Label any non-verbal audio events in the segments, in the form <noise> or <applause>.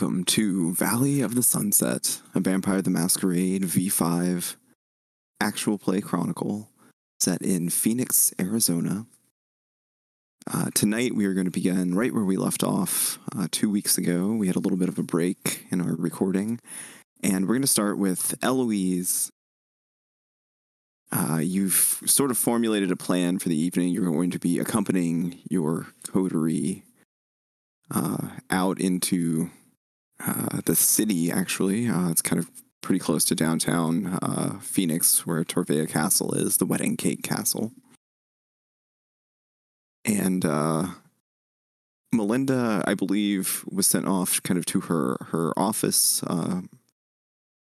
Welcome to Valley of the Sunset, a Vampire the Masquerade V5 actual play chronicle set in Phoenix, Arizona. Uh, tonight, we are going to begin right where we left off uh, two weeks ago. We had a little bit of a break in our recording, and we're going to start with Eloise. Uh, you've sort of formulated a plan for the evening. You're going to be accompanying your coterie uh, out into uh, the city, actually. Uh, it's kind of pretty close to downtown uh, Phoenix, where Torvea Castle is, the Wedding Cake Castle. And uh, Melinda, I believe, was sent off kind of to her her office, uh,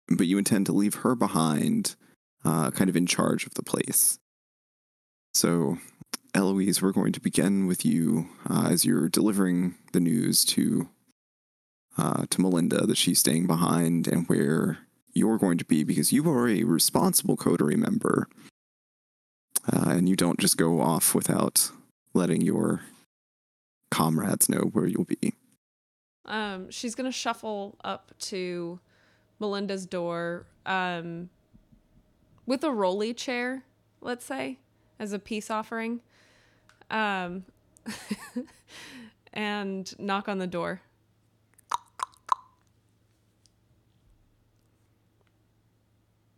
but you intend to leave her behind, uh, kind of in charge of the place. So, Eloise, we're going to begin with you as you're delivering the news to uh, to Melinda that she's staying behind and where you're going to be because you are a responsible coterie member, uh, and you don't just go off without letting your comrades know where you'll be. Um, she's gonna shuffle up to Melinda's door um, with a rolly chair, let's say, as a peace offering, um, <laughs> and knock on the door.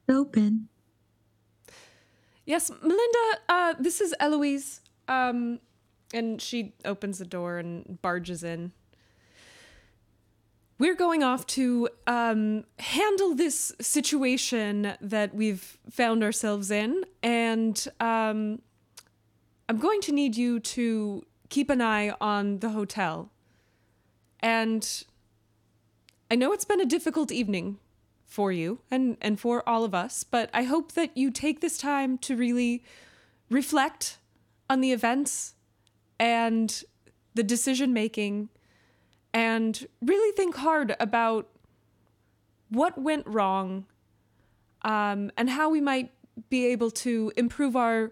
Open. Yes, Melinda. Uh, this is Eloise. Um, and she opens the door and barges in. We're going off to um, handle this situation that we've found ourselves in, and um, I'm going to need you to keep an eye on the hotel. And I know it's been a difficult evening for you and, and for all of us, but I hope that you take this time to really reflect on the events and the decision making and really think hard about what went wrong um, and how we might be able to improve our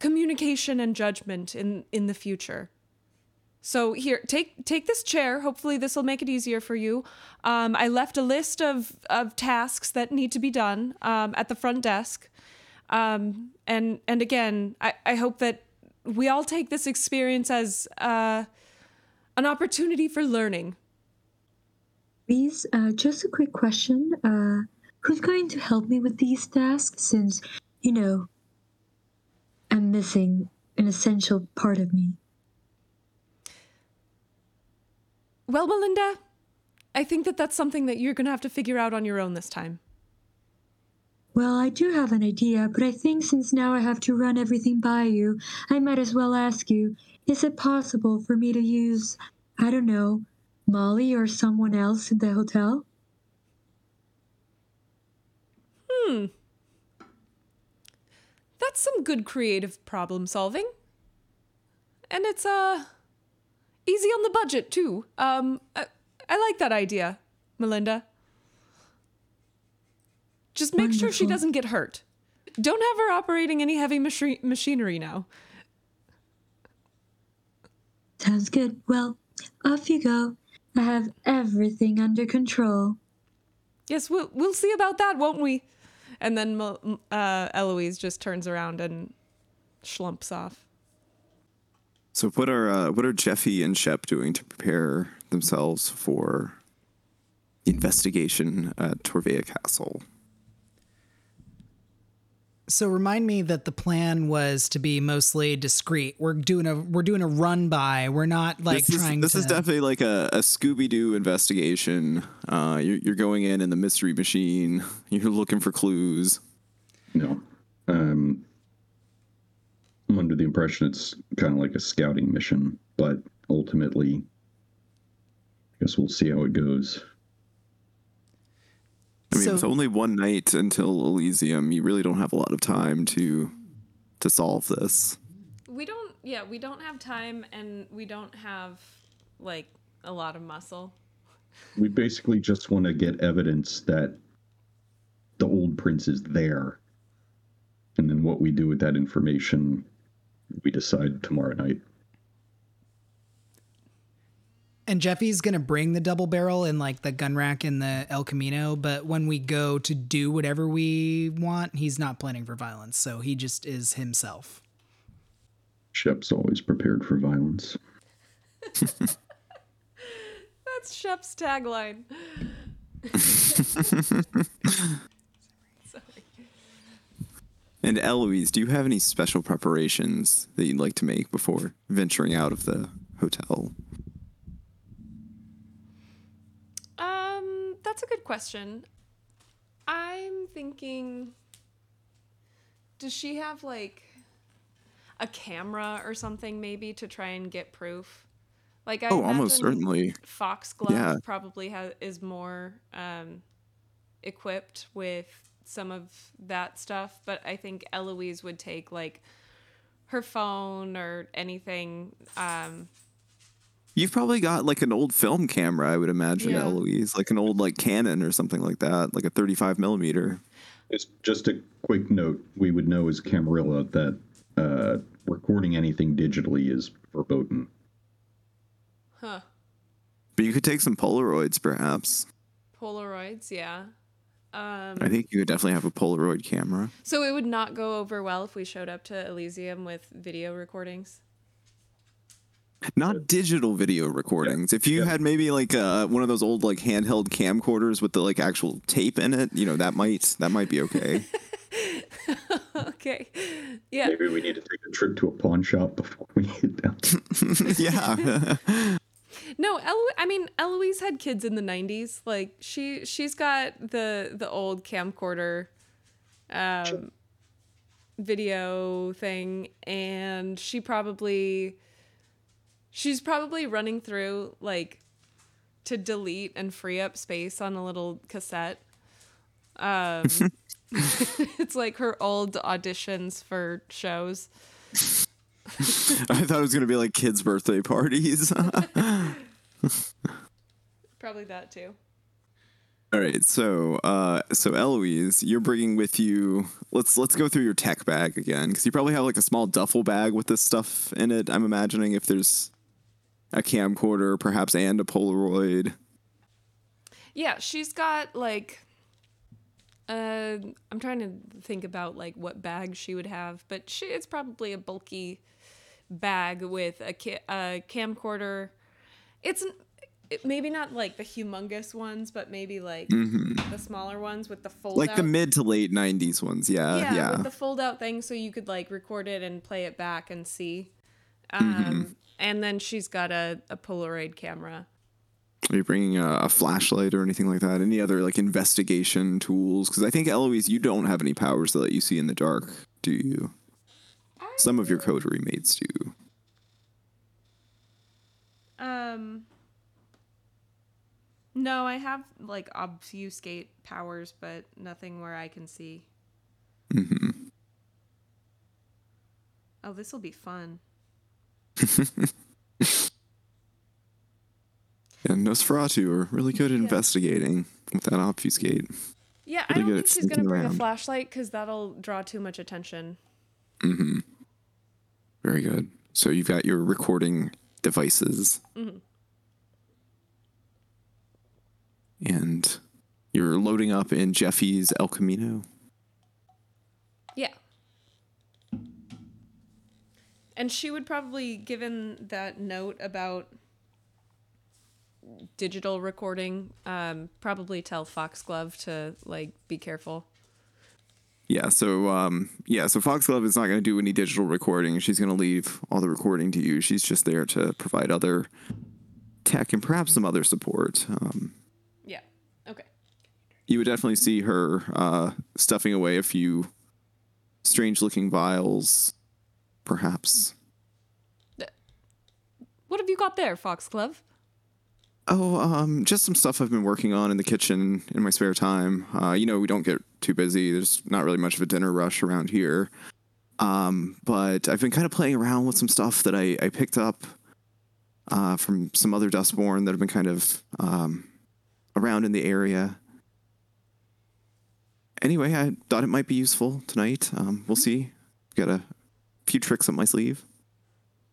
communication and judgment in, in the future. So here, take take this chair. Hopefully, this will make it easier for you. Um, I left a list of of tasks that need to be done um, at the front desk, um, and and again, I, I hope that we all take this experience as uh, an opportunity for learning. Please, uh, just a quick question. Uh, who's going to help me with these tasks since, you know, I'm missing an essential part of me? Well, Melinda, I think that that's something that you're going to have to figure out on your own this time. Well, I do have an idea, but I think since now I have to run everything by you, I might as well ask you is it possible for me to use, I don't know, Molly or someone else in the hotel? Hmm. That's some good creative problem solving. And it's, uh, easy on the budget, too. Um, I, I like that idea, Melinda. Just make sure she doesn't get hurt. Don't have her operating any heavy machi- machinery now. Sounds good. Well, off you go. I have everything under control. Yes, we'll, we'll see about that, won't we? And then uh, Eloise just turns around and schlumps off. So, what are uh, what are Jeffy and Shep doing to prepare themselves for the investigation at Torvea Castle? So remind me that the plan was to be mostly discreet. We're doing a we're doing a run by. We're not like this is, trying this to is definitely like a, a Scooby Doo investigation. Uh, you're, you're going in in the mystery machine. <laughs> You're looking for clues. No. Um, I'm under the impression it's kind of like a scouting mission, but ultimately, I guess we'll see how it goes. I mean, So- it's only one night until Elysium. You really don't have a lot of time to to solve this. We don't, yeah, we don't have time and we don't have, like, a lot of muscle. We basically just want to get evidence that the old prince is there. And then what we do with that information, we decide tomorrow night. And Jeffy's gonna bring the double barrel and like the gun rack in the El Camino, but when we go to do whatever we want, he's not planning for violence, so he just is himself. Shep's always prepared for violence. <laughs> That's Shep's tagline. <laughs> And Eloise, do you have any special preparations that you'd like to make before venturing out of the hotel? Um, that's a good question. I'm thinking does she have like a camera or something maybe to try and get proof? Like I oh, almost certainly. Foxglove Yeah. probably has is more um equipped with some of that stuff, but I think Eloise would take like her phone or anything um You've probably got like an old film camera, I would imagine, Yeah. Eloise, like an old like Canon or something like that, like a 35 millimeter. It's just a quick note. We would know as Camarilla that uh, recording anything digitally is verboten. huh But you could take some Polaroids, perhaps. Polaroids, yeah. Um I think you would definitely have a Polaroid camera. So it would not go over well if we showed up to Elysium with video recordings. Not digital video recordings. If you Yeah. had maybe like uh, one of those old like handheld camcorders with the like actual tape in it, you know, that might that might be okay. <laughs> okay. Yeah. Maybe we need to take a trip to a pawn shop before we get down. <laughs> yeah. <laughs> No, Elo- I mean Eloise had kids in the 90s. Like she she's got the the old camcorder um video thing and she probably she's probably running through like to delete and free up space on a little cassette. Um <laughs> <laughs> it's like her old auditions for shows. <laughs> I thought it was gonna be like kids' birthday parties. <laughs> Probably that too. All right, so uh, so Eloise, you're bringing with you. Let's let's go through your tech bag again, because you probably have like a small duffel bag with this stuff in it. I'm imagining if there's a camcorder, perhaps, and a Polaroid. Yeah, she's got like uh I'm trying to think about like what bag she would have, but she it's probably a bulky bag with a, ca- a camcorder. It's it, maybe not like the humongous ones, but maybe like the smaller ones with the fold Mm-hmm. like out. the mid to late '90s ones. Yeah, yeah, yeah. with the fold out thing so you could like record it and play it back and see. Um Mm-hmm. and then she's got a, a Polaroid camera. Are you bringing a, a flashlight or anything like that? Any other like investigation tools? Because I think Eloise, you don't have any powers that let you see in the dark, do you? Some of your coterie mates do. Um. No, I have like obfuscate powers, but nothing where I can see. Mm-hmm. Oh, this will be fun. <laughs> And Nosferatu are really good at investigating with that obfuscate. Yeah, Really I don't think she's gonna sneaking bring a flashlight because that'll draw too much attention. hmm Very good. So you've got your recording devices. And you're loading up in Jeffy's El Camino. Yeah. And she would probably, given that note about digital recording, um, probably tell Foxglove to like be careful. Yeah, so um yeah, so Foxglove is not going to do any digital recording. She's going to leave all the recording to you. She's just there to provide other tech and perhaps some other support. Um, Yeah. Okay. you would definitely see her uh, stuffing away a few strange-looking vials, perhaps. What have you got there, Foxglove? Oh, um, just some stuff I've been working on in the kitchen in my spare time. Uh, you know, we don't get too busy. There's not really much of a dinner rush around here. Um, but I've been kind of playing around with some stuff that I, I picked up uh, from some other Dustborn that have been kind of um, around in the area. Anyway, I thought it might be useful tonight. Um, we'll see. Got a few tricks up my sleeve.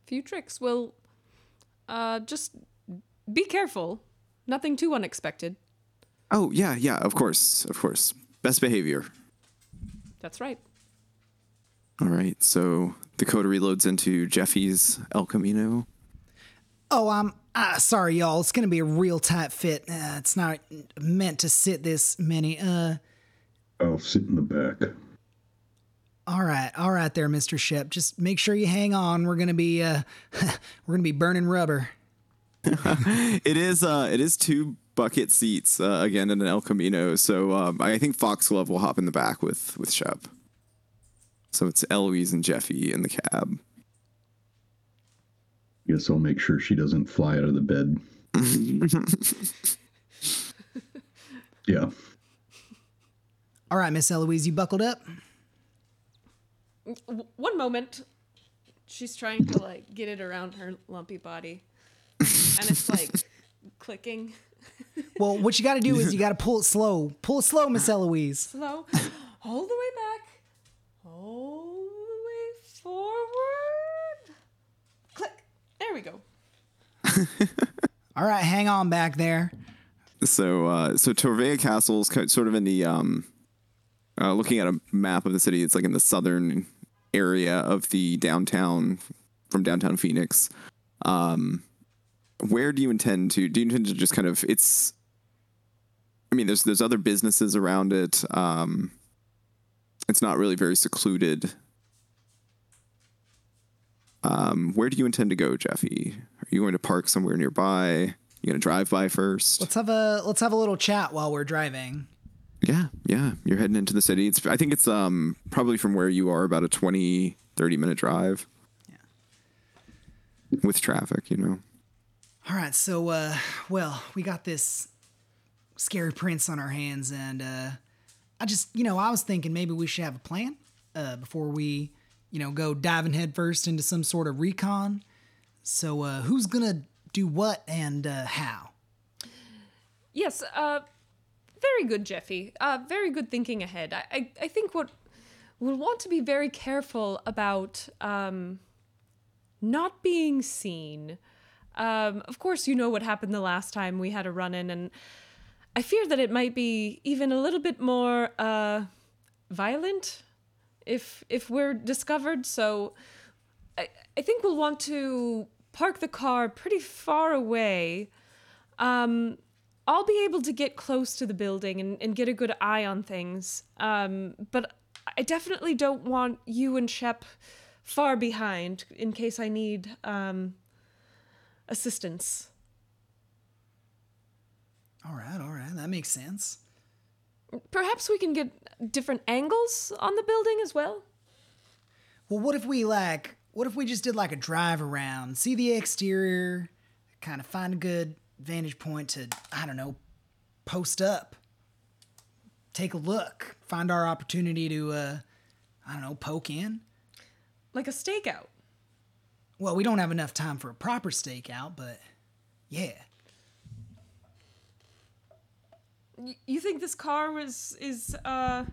Few tricks. Well, uh, just be careful. Nothing too unexpected. Oh yeah, yeah. Of course, of course. Best behavior. That's right. All right. So the coterie reloads into Jeffy's El Camino. Oh, I'm ah, sorry, y'all. It's gonna be a real tight fit. Uh, it's not meant to sit this many. Uh, I'll sit in the back. all right, all right, there, Mister Shep. Just make sure you hang on. We're gonna be uh, <laughs> we're gonna be burning rubber. <laughs> It is uh it is two bucket seats uh, again in an El Camino. So um, I think Foxglove will hop in the back with with Shep. So it's Eloise and Jeffy in the cab. Guess I'll make sure she doesn't fly out of the bed. <laughs> yeah. All right, Miss Eloise, you buckled up? W- one moment. She's trying to like get it around her lumpy body, and it's like <laughs> clicking Well, what you got to do is you <laughs> got to pull it slow. Pull it slow, Miss Eloise. slow, all the way back, all the way forward. Click. There we go. <laughs> All right, hang on back there. So uh, so Torvea Castle is sort of in the um, uh, looking at a map of the city. It's like in the southern area of the downtown from downtown Phoenix. Um, where do you intend to? Do you intend to just kind of? It's. I mean, there's there's other businesses around it. Um, it's not really very secluded. Um, where do you intend to go, Jeffy? Are you going to park somewhere nearby? You going to drive by first? Let's have a let's have a little chat while we're driving. Yeah, yeah. You're heading into the city. It's I think it's um probably from where you are about a 20 30 minute drive. Yeah. With traffic, you know. All right, so uh well, we got this scary prince on our hands and uh I just, you know, I was thinking maybe we should have a plan uh before we, you know, go diving headfirst into some sort of recon. So uh who's to do what and uh how? Yes, uh, very good, Jeffy. Uh, very good thinking ahead. I, I, I think what we'll want to be very careful about um, not being seen. Um, of course, you know what happened the last time we had a run in, and I fear that it might be even a little bit more uh, violent if if we're discovered. So I, I think we'll want to park the car pretty far away. Um, I'll be able to get close to the building and, and get a good eye on things. Um, but I definitely don't want you and Shep far behind in case I need um, assistance. All right, all right. That makes sense. Perhaps we can get different angles on the building as well. Well, what if we like what if we just did like a drive around, see the exterior, kind of find a good vantage point to, I don't know, post up. Take a look, find our opportunity to uh I don't know, poke in. Like a stakeout. Well, we don't have enough time for a proper stakeout, but yeah. Y- you think this car is is uh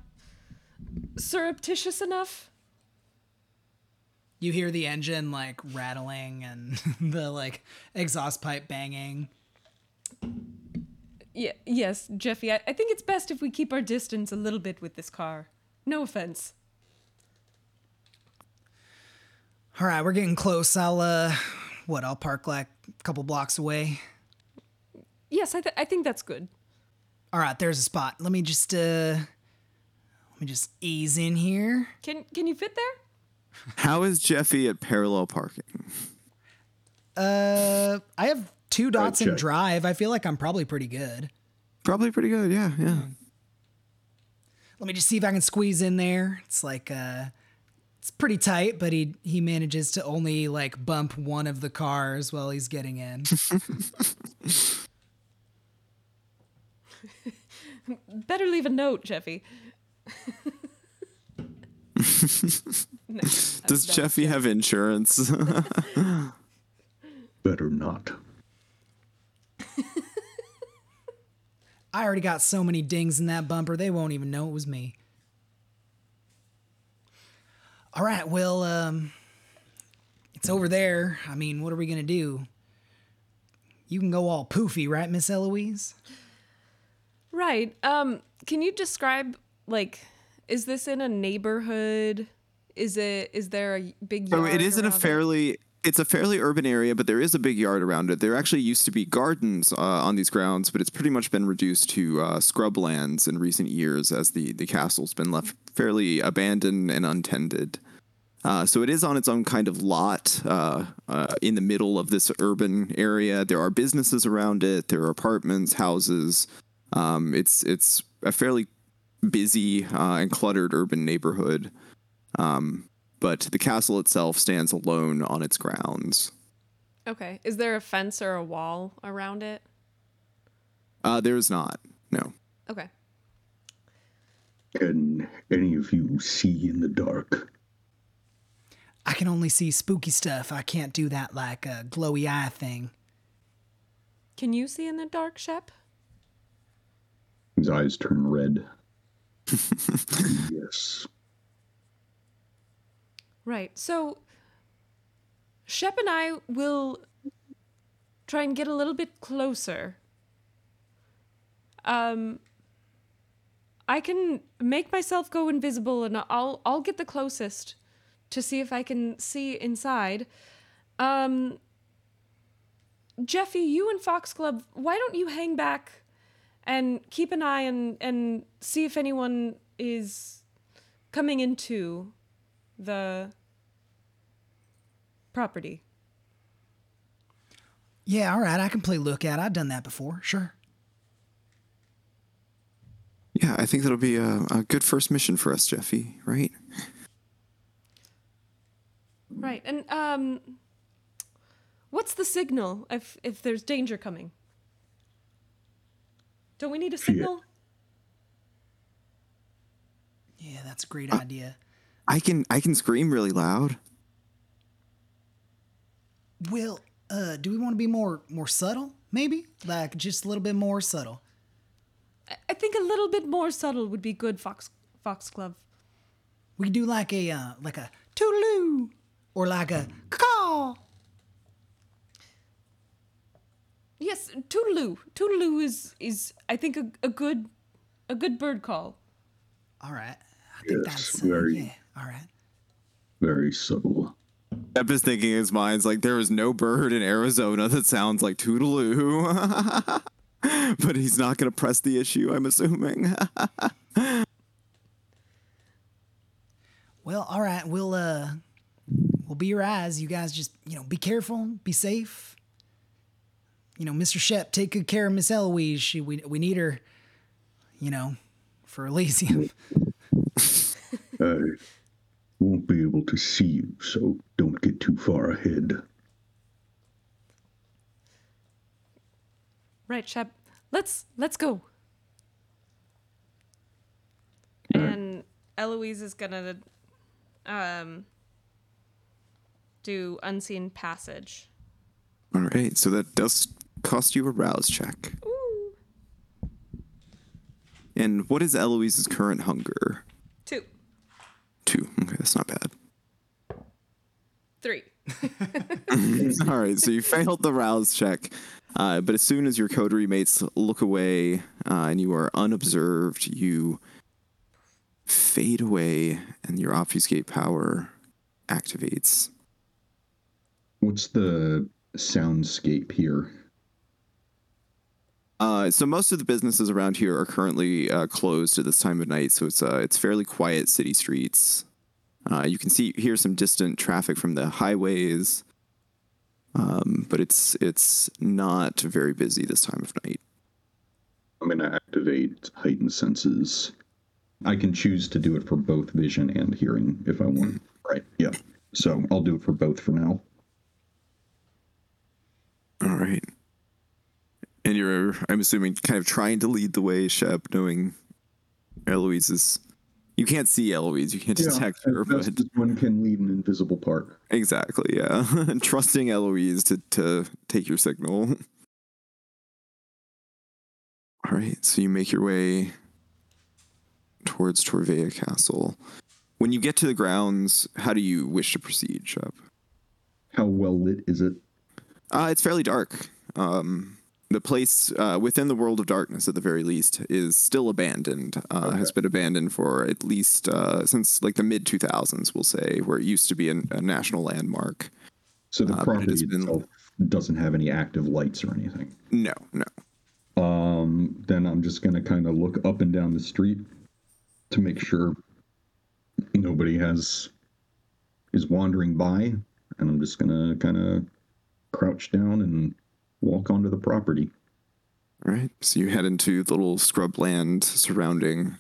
surreptitious enough? You hear the engine like rattling and <laughs> the like exhaust pipe banging. Yeah, yes, Jeffy. I, I think it's best if we keep our distance a little bit with this car. No offense. All right, we're getting close. I'll uh what, I'll park like a couple blocks away. Yes, I, th- I think that's good. All right, there's a spot. Let me just uh let me just ease in here. Can can you fit there? How is Jeffy at parallel parking? Uh I have two dots in drive. I feel like I'm probably pretty good. Probably pretty good. Yeah, yeah. Let me just see if I can squeeze in there. It's like uh it's pretty tight, but he he manages to only like bump one of the cars while he's getting in. <laughs> Better leave a note, Jeffy. <laughs> No, Does that's- Jeffy have insurance? <laughs> Better not. I already got so many dings in that bumper, they won't even know it was me. All right, well, um, it's over there. I mean, what are we gonna do? you can go all poofy, right, Miss Eloise? Right. Um, can you describe like is this in a neighborhood? Is it is there a big So it is in a around fairly it's a fairly urban area, but there is a big yard around it. There actually used to be gardens uh, on these grounds, but it's pretty much been reduced to uh, scrublands in recent years as the the castle's been left fairly abandoned and untended. Uh, so it is on its own kind of lot uh, uh, in the middle of this urban area. There are businesses around it. There are apartments, houses. Um, it's it's a fairly busy uh, and cluttered urban neighborhood. Um, but the castle itself stands alone on its grounds. Okay. Is there a fence or a wall around it? Uh, there is not. No. Okay. Can any of you see in the dark? I can only see spooky stuff. I can't do that like a glowy eye thing. Can you see in the dark, Shep? His eyes turn red. <laughs> yes. Right. So Shep and I will try and get a little bit closer. Um I can make myself go invisible and I'll I'll get the closest to see if I can see inside. Um Jeffy, you and Foxglove, why don't you hang back and keep an eye and and see if anyone is coming into the property. Yeah, all right. I can play lookout. I've done that before. Sure. Yeah, I think that'll be a, a good first mission for us, Jeffy. Right? Right. And um what's the signal if if there's danger coming? Don't we need a signal? Yeah, that's a great idea. I can I can scream really loud. Well, uh, do we want to be more more subtle? Maybe like just a little bit more subtle. I- I think a little bit more subtle would be good, Fox Foxglove. We could do like a uh, like a toodaloo or like a caw. Yes, Toodaloo. Toodaloo is is I think a, a good a good bird call. All right. I think Yes, that's uh, very- yeah. All right. Very subtle. Shep is thinking in his mind's like there is no bird in Arizona that sounds like Toodaloo. <laughs> but he's not going to press the issue, I'm assuming. <laughs> Well, all right. We'll uh, we'll be your eyes. You guys just you know be careful, be safe. You know, Mr. Shep, take good care of Miss Eloise. She we we need her. You know, for Elysium. <laughs> I won't be able to see you, so don't get too far ahead. Right, Shep. Let's let's go. Alright. And Eloise is gonna um do unseen passage. All right, so that does cost you a rouse check. Ooh. And what is Eloise's current hunger? Two. Two. Okay, that's not bad. Three. <laughs> <laughs> All right, so you failed the rouse check, uh, but as soon as your coterie mates look away uh, and you are unobserved, you fade away and your obfuscate power activates. What's the soundscape here? Uh, so most of the businesses around here are currently uh, closed at this time of night, so it's uh, it's fairly quiet city streets. Uh, you can see hear some distant traffic from the highways, um, but it's it's not very busy this time of night. I'm going to activate heightened senses. I can choose to do it for both vision and hearing if I want. Right. Yeah. So I'll do it for both for now. All right. And you're, I'm assuming, kind of trying to lead the way, Shep, knowing Eloise is. You can't see Eloise, you can't detect her, but one can lead an invisible part. exactly, yeah. <laughs> Trusting Eloise to, to take your signal. <laughs> All right, so you make your way towards Torvea Castle. When you get to the grounds, how do you wish to proceed, Shep? How well lit is it? Uh, it's fairly dark. Um, the place uh, within the world of darkness, at the very least, is still abandoned. Uh, Has been abandoned for at least uh, since like the mid 2000s, we'll say, where it used to be an, a national landmark. So the Uh, property been- itself doesn't have any active lights or anything. No, no. Um, then I'm just gonna kind of look up and down the street to make sure nobody has is wandering by, and I'm just gonna kind of crouch down and walk onto the property. All right. So you head into the little scrub land surrounding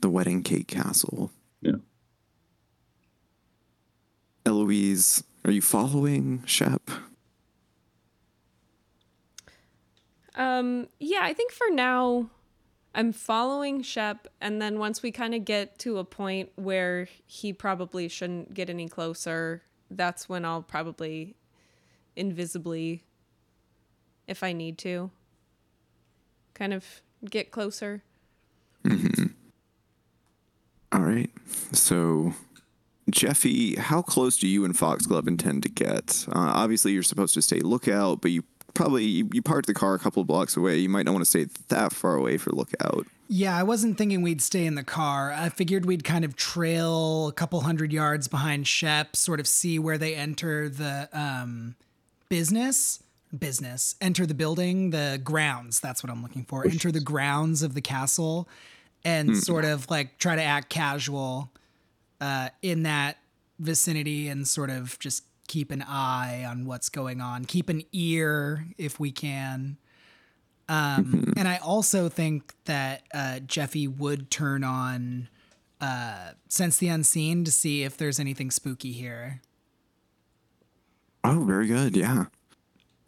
the wedding cake castle. Yeah. Eloise, are you following Shep? Um, yeah, I think for now I'm following Shep, and then once we kind of get to a point where he probably shouldn't get any closer, that's when I'll probably invisibly, if I need to, kind of get closer. All right. So, Jeffy, how close do you and Foxglove intend to get? Uh, obviously, you're supposed to stay lookout, but you probably you, you parked the car a couple of blocks away. You might not want to stay that far away for lookout. Yeah, I wasn't thinking we'd stay in the car. I figured we'd kind of trail a couple hundred yards behind Shep, sort of see where they enter the um, business. Business. Enter the building, the grounds. That's what I'm looking for. Enter the grounds of the castle and sort of like try to act casual uh, in that vicinity and sort of just keep an eye on what's going on. Keep an ear if we can. Um, and I also think that uh, Jeffy would turn on uh, Sense the Unseen to see if there's anything spooky here. Oh, very good. Yeah.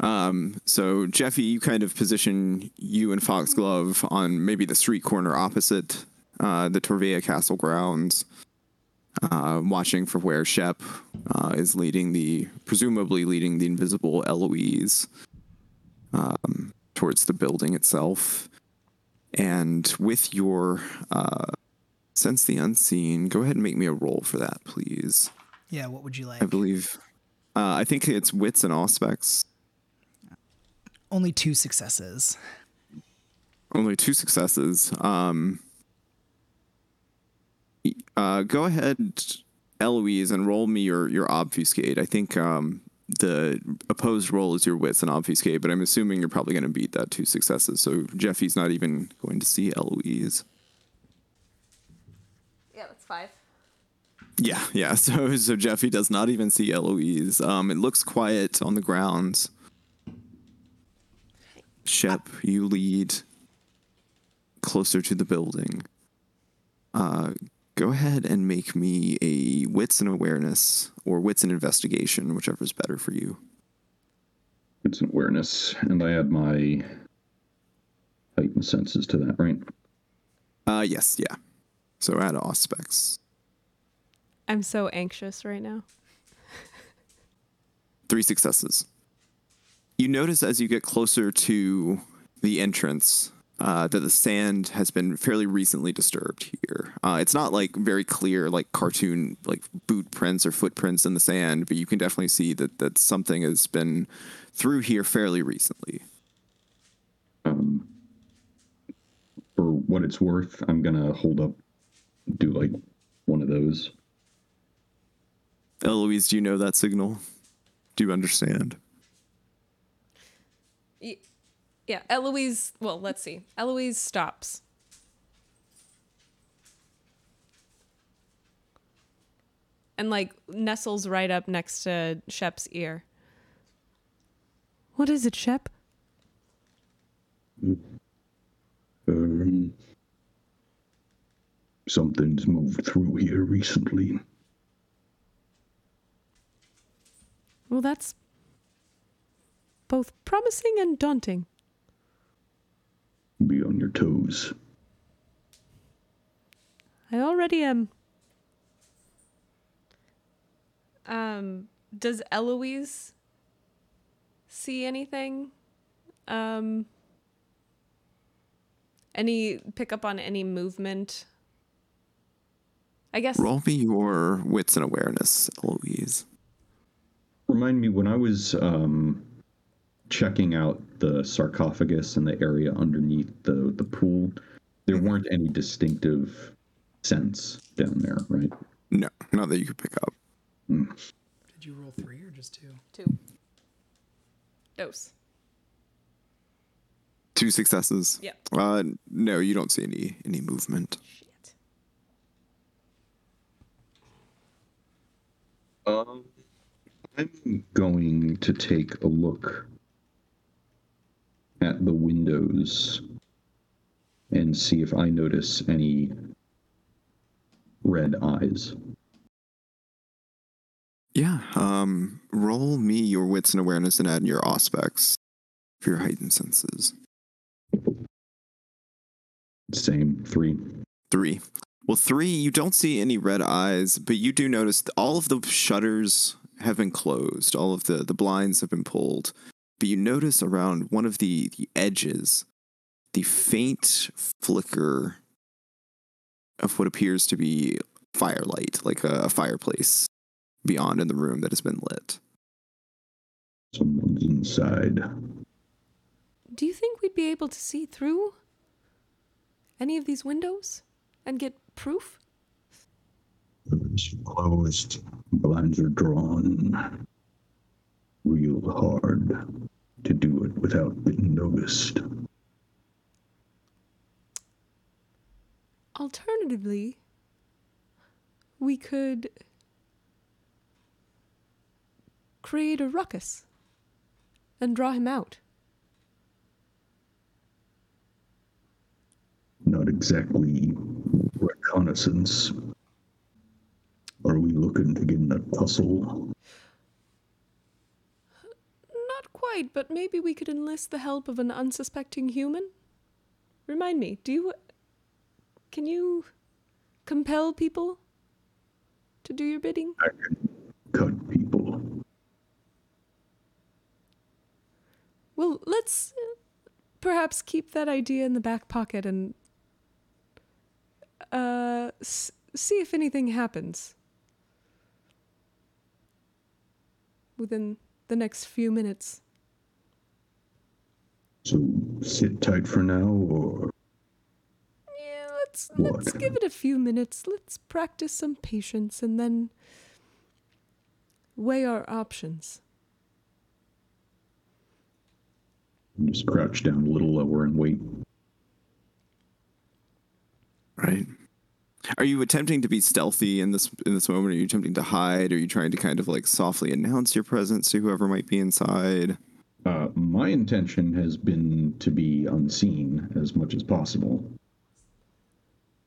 Um, so Jeffy, you kind of position you and Foxglove on maybe the street corner opposite uh, the Torvea Castle grounds, uh, watching for where Shep uh, is leading the, presumably leading the invisible Eloise um, towards the building itself. And with your uh, sense the unseen, go ahead and make me a roll for that, please. Yeah, what would you like? I believe. Uh, I think it's wits and Auspex. Only two successes. Only two successes. Um, uh, go ahead, Eloise, and roll me your your obfuscate. I think um, the opposed roll is your wits and obfuscate, but I'm assuming you're probably going to beat that two successes. So Jeffy's not even going to see Eloise. Yeah, that's five. Yeah, yeah. <laughs> So so Jeffy does not even see Eloise. Um, it looks quiet on the grounds. Shep, you lead closer to the building. Uh, go ahead and make me a wits and awareness or wits and investigation, whichever is better for you. It's an awareness, and I add my heightened senses to that, right? Uh, yes, yeah. So add Auspex. I'm so anxious right now. Three successes. You notice as you get closer to the entrance uh, that the sand has been fairly recently disturbed here. Uh, it's not like very clear, like cartoon, like boot prints or footprints in the sand, but you can definitely see that that something has been through here fairly recently. Um, for what it's worth, I'm gonna hold up, do like one of those. Eloise, do you know that signal? Do you understand? Y- Yeah, Eloise. Well, let's see. Eloise stops. And like nestles right up next to Shep's ear. What is it, Shep? Um, something's moved through here recently. Well, that's both promising and daunting. Be on your toes. I already am. Um, does Eloise see anything? Um, any pick up on any movement? I guess. Roll me your wits and awareness, Eloise. Remind me when I was um, checking out the sarcophagus and the area underneath the the pool, there weren't any distinctive scents down there, right? No, not that you could pick up. Did you roll three or just two? Two. Dose. Two successes. Yeah. Uh, no, you don't see any any movement. Shit. Um, I'm going to take a look at the windows and see if I notice any red eyes. Yeah. Um, roll me your wits and awareness and add in your Auspex for your heightened senses. Same three. Three. Well, three, you don't see any red eyes, but you do notice all of the shutters have been closed. All of the, the blinds have been pulled. But you notice around one of the, the edges the faint flicker of what appears to be firelight, like a, a fireplace beyond in the room that has been lit. Someone's inside. Do you think we'd be able to see through any of these windows and get proof? Doors closed. Blinds are drawn. Real hard to do it without being noticed. Alternatively, we could create a ruckus and draw him out. Not exactly reconnaissance. Are we looking to get in a tussle? Quite, but maybe we could enlist the help of an unsuspecting human? Remind me, do you. Can you compel people to do your bidding? I can cut people. Well, let's uh, perhaps keep that idea in the back pocket and uh, s- see if anything happens within the next few minutes. So sit tight for now, or Yeah, let's let's give it a few minutes. Let's practice some patience and then weigh our options. just crouch down a little lower and wait. Right. Are you attempting to be stealthy in this in this moment? Are you attempting to hide? Are you trying to kind of like softly announce your presence to whoever might be inside? Uh, my intention has been to be unseen as much as possible.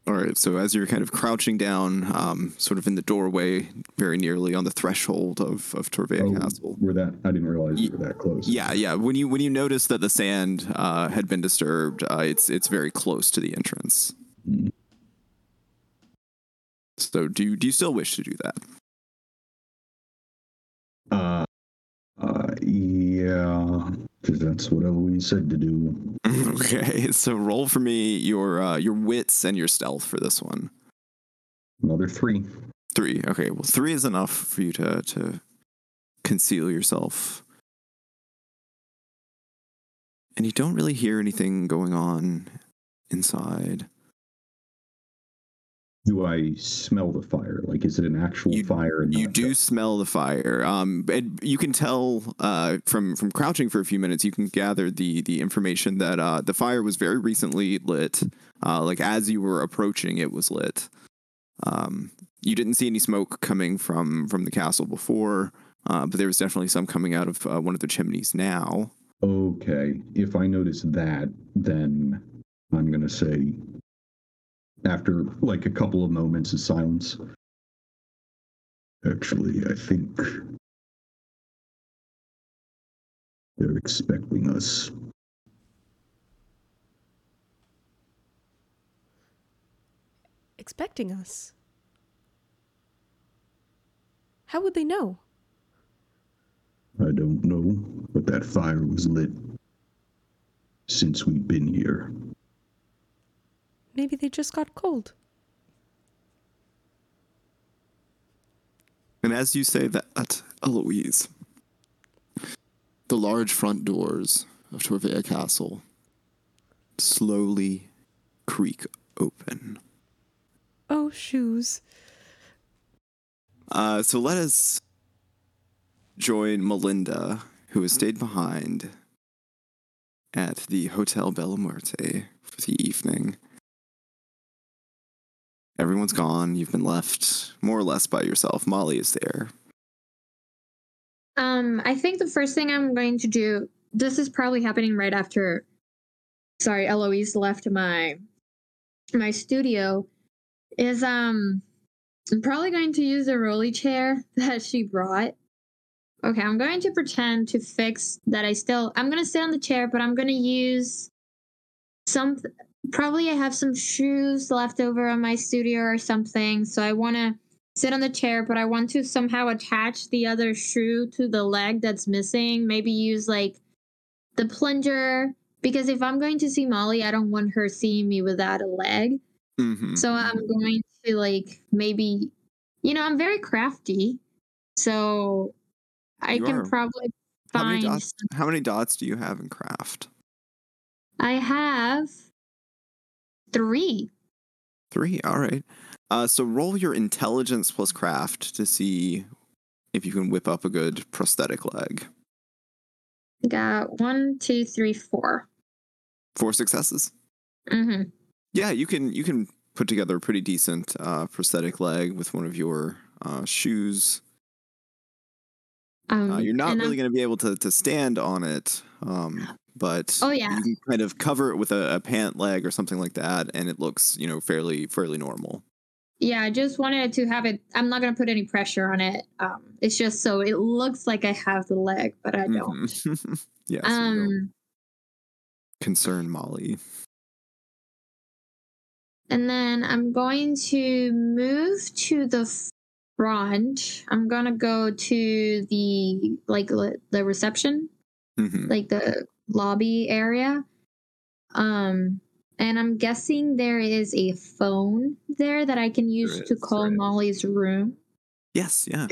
All right. So as you're kind of crouching down, um, sort of in the doorway, very nearly on the threshold of of Torvea Oh, Castle. We're that. I didn't realize we were that close. Yeah, yeah. When you when you notice that the sand uh, had been disturbed, uh, it's it's very close to the entrance. Mm. So do you, do you still wish to do that? Uh, yeah, because that's what Eloise said to do. <laughs> okay. So roll for me your uh, your wits and your stealth for this one. Another three. Three. Okay. Well, three is enough for you to to conceal yourself, and you don't really hear anything going on inside. Do I smell the fire? Like, is it an actual You- fire? You do smell the fire. Um, and you can tell uh, from from crouching for a few minutes. You can gather the the information that uh, the fire was very recently lit. Uh, like as you were approaching, it was lit. Um, you didn't see any smoke coming from from the castle before, uh, but there was definitely some coming out of uh, one of the chimneys now. Okay. If I notice that, then I'm gonna say, after like a couple of moments of silence, actually, I think they're expecting us. Expecting us. How would they know? I don't know, but that fire was lit since we've been here. Maybe they just got cold. And as you say that, Eloise, the large front doors of Torvea Castle slowly creak open. Oh, shoes. Uh, so let us join Melinda, who has stayed behind at the Hotel Bella Muerte for the evening. Everyone's gone. You've been left more or less by yourself. Molly is there. Um, I think the first thing I'm going to do. This is probably happening right after. Sorry, Eloise left my my studio. Is um, I'm probably going to use the rolly chair <laughs> that she brought. Okay, I'm going to pretend to fix that. I still. I'm gonna sit on the chair, but I'm gonna use some. Probably I have some shoes left over on my studio or something, so I want to sit on the chair, but I want to somehow attach the other shoe to the leg that's missing. Maybe use like the plunger because if I'm going to see Molly, I don't want her seeing me without a leg. Mm-hmm. So I'm going to like maybe, you know, I'm very crafty, so I You can are. probably how many find. dots? How many dots do you have in craft? I have three. Three. All right. Uh, so roll your intelligence plus craft to see if you can whip up a good prosthetic leg. Got one, two, three, four. Four successes. Mm-hmm. Yeah, you can you can put together a pretty decent uh, prosthetic leg with one of your uh, shoes. Um, Uh, you're not really going to be able to, to stand on it, um, but Oh, yeah. you can kind of cover it with a, a pant leg or something like that, and it looks you know fairly fairly normal. Yeah, I just wanted to have it. I'm not gonna put any pressure on it. Um, it's just so it looks like I have the leg, but I don't. Mhm. <laughs> yeah, so you don't Um, concern Molly. and then I'm going to move to the front. I'm gonna go to the like the reception, Mhm. like the lobby area. Um, and I'm guessing there is a phone there that I can use There to call. Molly's room. Yes, yeah.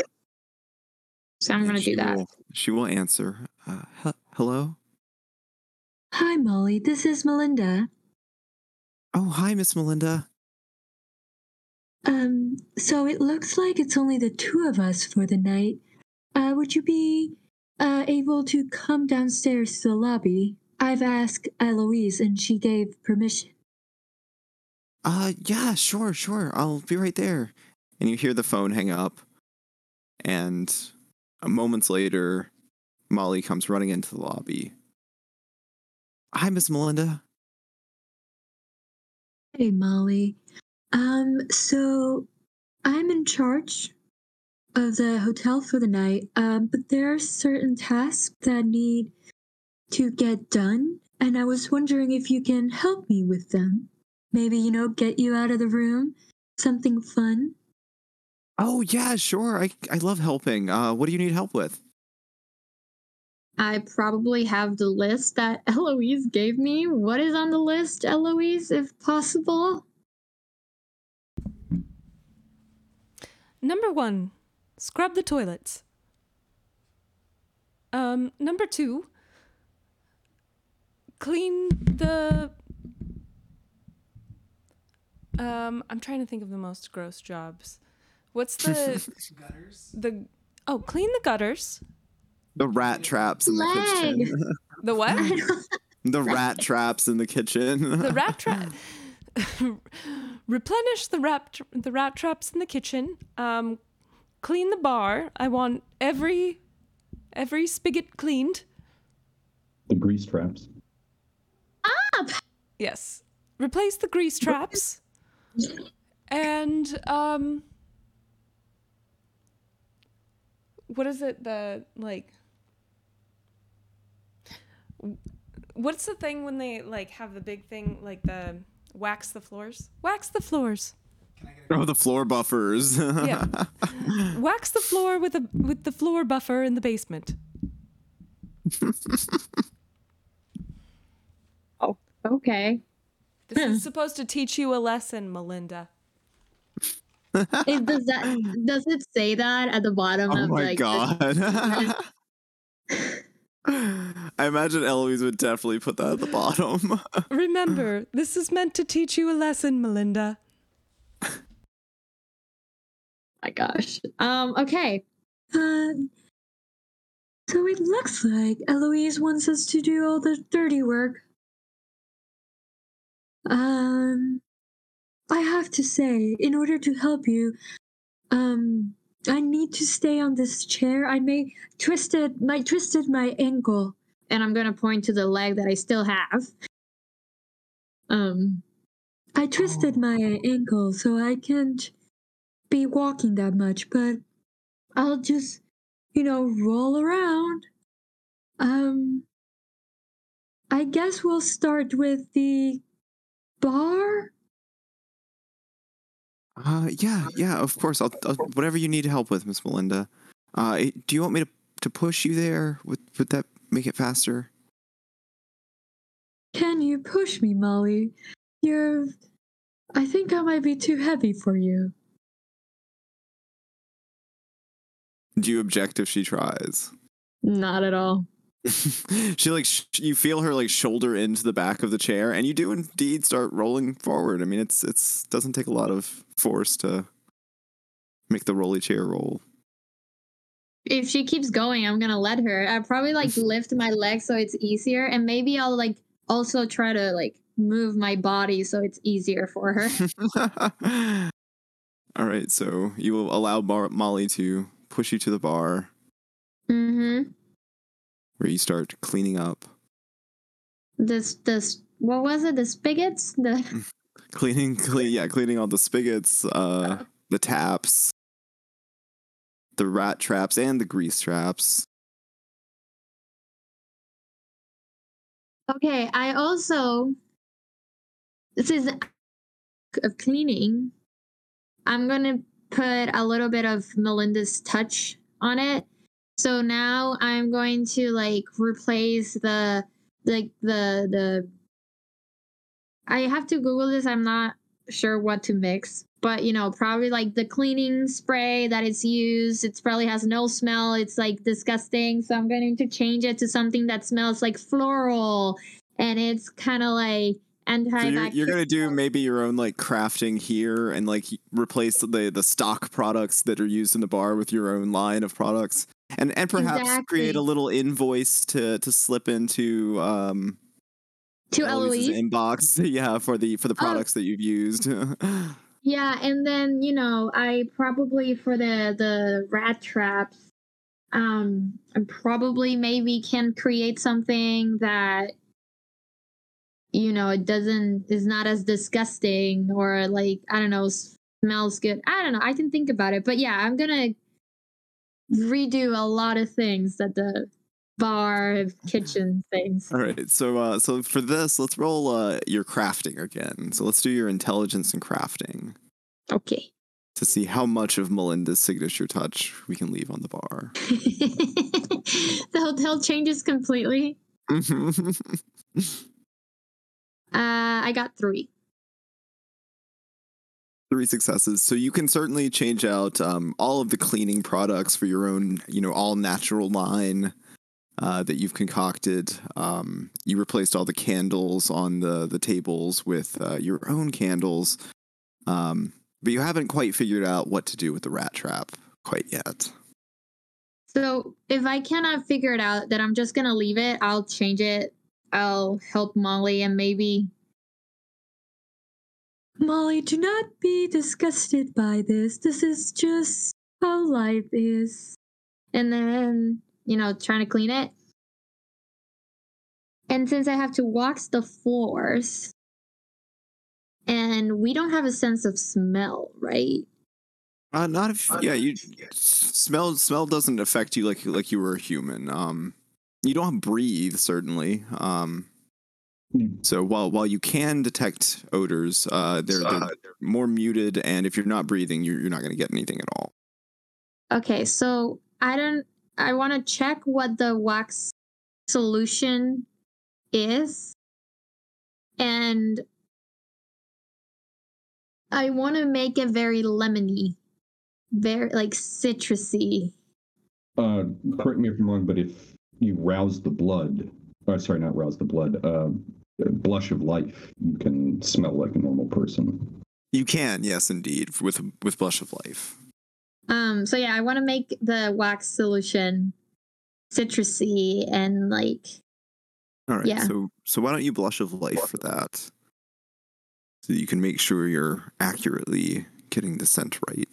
So I'm gonna do that. Will, she will answer. Uh, he- hello. Hi, Molly. This is Melinda. Oh, hi, Miss Melinda. Um, so it looks like it's only the two of us for the night. Uh, would you be uh, able to come downstairs to the lobby? I've asked Eloise and she gave permission. Uh, yeah, sure, sure. I'll be right there. And you hear the phone hang up, and moments later, Molly comes running into the lobby. Hi, Miss Melinda. Hey, Molly. Um, so I'm in charge of the hotel for the night. Um, but there are certain tasks that need to get done, and I was wondering if you can help me with them. Maybe, you know, get you out of the room, something fun. Oh, yeah, sure. I I love helping. Uh, what do you need help with? I probably have the list that <laughs> Eloise gave me. What is on the list, Eloise, if possible? Number one, scrub the toilets. Um, number two, clean the. Um, I'm trying to think of the most gross jobs. What's the <laughs> Gutters. the? Oh, clean the gutters. The rat traps in the Leg. kitchen. <laughs> The what? <laughs> the rat traps in the kitchen. the rat trap. Replenish the rat tr- the rat traps in the kitchen. Um, clean the bar. I want every every spigot cleaned. The grease traps. Up. Yes. Replace the grease traps. and um what is it the like what's the thing when they like have the big thing like the wax the floors? Wax the floors. Oh, the floor buffers. Yeah. <laughs> wax the floor with a with the floor buffer in the basement. <laughs> oh, Okay. This is supposed to teach you a lesson, Melinda. <laughs> It, does that does it say that at the bottom oh of my like the- god. I imagine Eloise would definitely put that at the bottom. Remember, this is meant to teach you a lesson, Melinda. My gosh. Um. Okay. Uh, so it looks like Eloise wants us to do all the dirty work. Um, I have to say, in order to help you, um, I need to stay on this chair. I may twisted my twisted my ankle. And I'm gonna point to the leg that I still have. Um. I twisted my ankle, so I can't be walking that much. But I'll just, you know, roll around. Um, I guess we'll start with the bar. Uh, yeah, yeah, of course. I'll, I'll whatever you need help with, Miss Melinda. Uh, do you want me to to push you there? Would would that make it faster? Can you push me, Molly? You're. I think I might be too heavy for you. Do you object if she tries? Not at all. <laughs> she like sh- you feel her like shoulder into the back of the chair, and you do indeed start rolling forward. I mean, it's it's doesn't take a lot of force to make the rolly chair roll. If she keeps going, I'm gonna let her. I probably like <laughs> lift my leg so it's easier, and maybe I'll like also try to like move my body so it's easier for her. <laughs> All right, so you will allow Mar- Molly to push you to the bar mm-hmm. where you start cleaning up, This this what was it? The spigots? The <laughs> cleaning, clean, yeah, cleaning all the spigots, uh, the taps, the rat traps, and the grease traps. Okay, I also this is of cleaning. I'm gonna put a little bit of Melinda's touch on it. So now I'm going to like replace the like the the I have to Google this. I'm not sure what to mix, but you know, probably like the cleaning spray that is used. It probably has no smell. It's like disgusting. So I'm going to change it to something that smells like floral and it's kind of like So you're, you're gonna do maybe your own like crafting here and like replace the the stock products that are used in the bar with your own line of products, and and perhaps create a little invoice to to slip into um to Eloise's Eloise. inbox, <laughs> yeah, for the for the Oh. products that you've used. <laughs> Yeah, and then you know, I probably for the the rat traps, um, I probably maybe can create something that you know it doesn't is not as disgusting or like I don't know smells good. I don't know. I can think about it, but yeah, I'm gonna redo a lot of things that the bar kitchen things. All right, so uh, so for this, let's roll uh, your crafting again. So let's do your intelligence and crafting Okay. to see how much of Melinda's signature touch we can leave on the bar. <laughs> the hotel changes completely. <laughs> Uh, I got three. Three successes. So you can certainly change out um, all of the cleaning products for your own, you know, all natural line uh, that you've concocted. Um, you replaced all the candles on the the tables with uh, your own candles, um, but you haven't quite figured out what to do with the rat trap quite yet. So if I cannot figure it out, then I'm just gonna leave it. I'll change it. I'll help Molly and maybe. Molly, do not be disgusted by this. This is just how life is. and then you know trying to clean it and since i have to wax the floors and we don't have a sense of smell right Uh, not if yeah, you smell smell doesn't affect you like like you were a human. Um, you don't have breathe certainly. Um, Mm. so while while you can detect odors, uh, they're, they're more muted, and if you're not breathing, you're you're not going to get anything at all. okay so i don't i want to check what the wax solution is and i want to make it very lemony very like citrusy Uh, correct me if I'm wrong, but if you rouse the blood. Oh, sorry, not rouse the blood. Uh, blush of life. You can smell like a normal person. You can, yes, indeed, with with blush of life. Um, so yeah, I want to make the wax solution citrusy and like All right. Yeah. So so why don't you blush of life for that? So you can make sure you're accurately getting the scent right.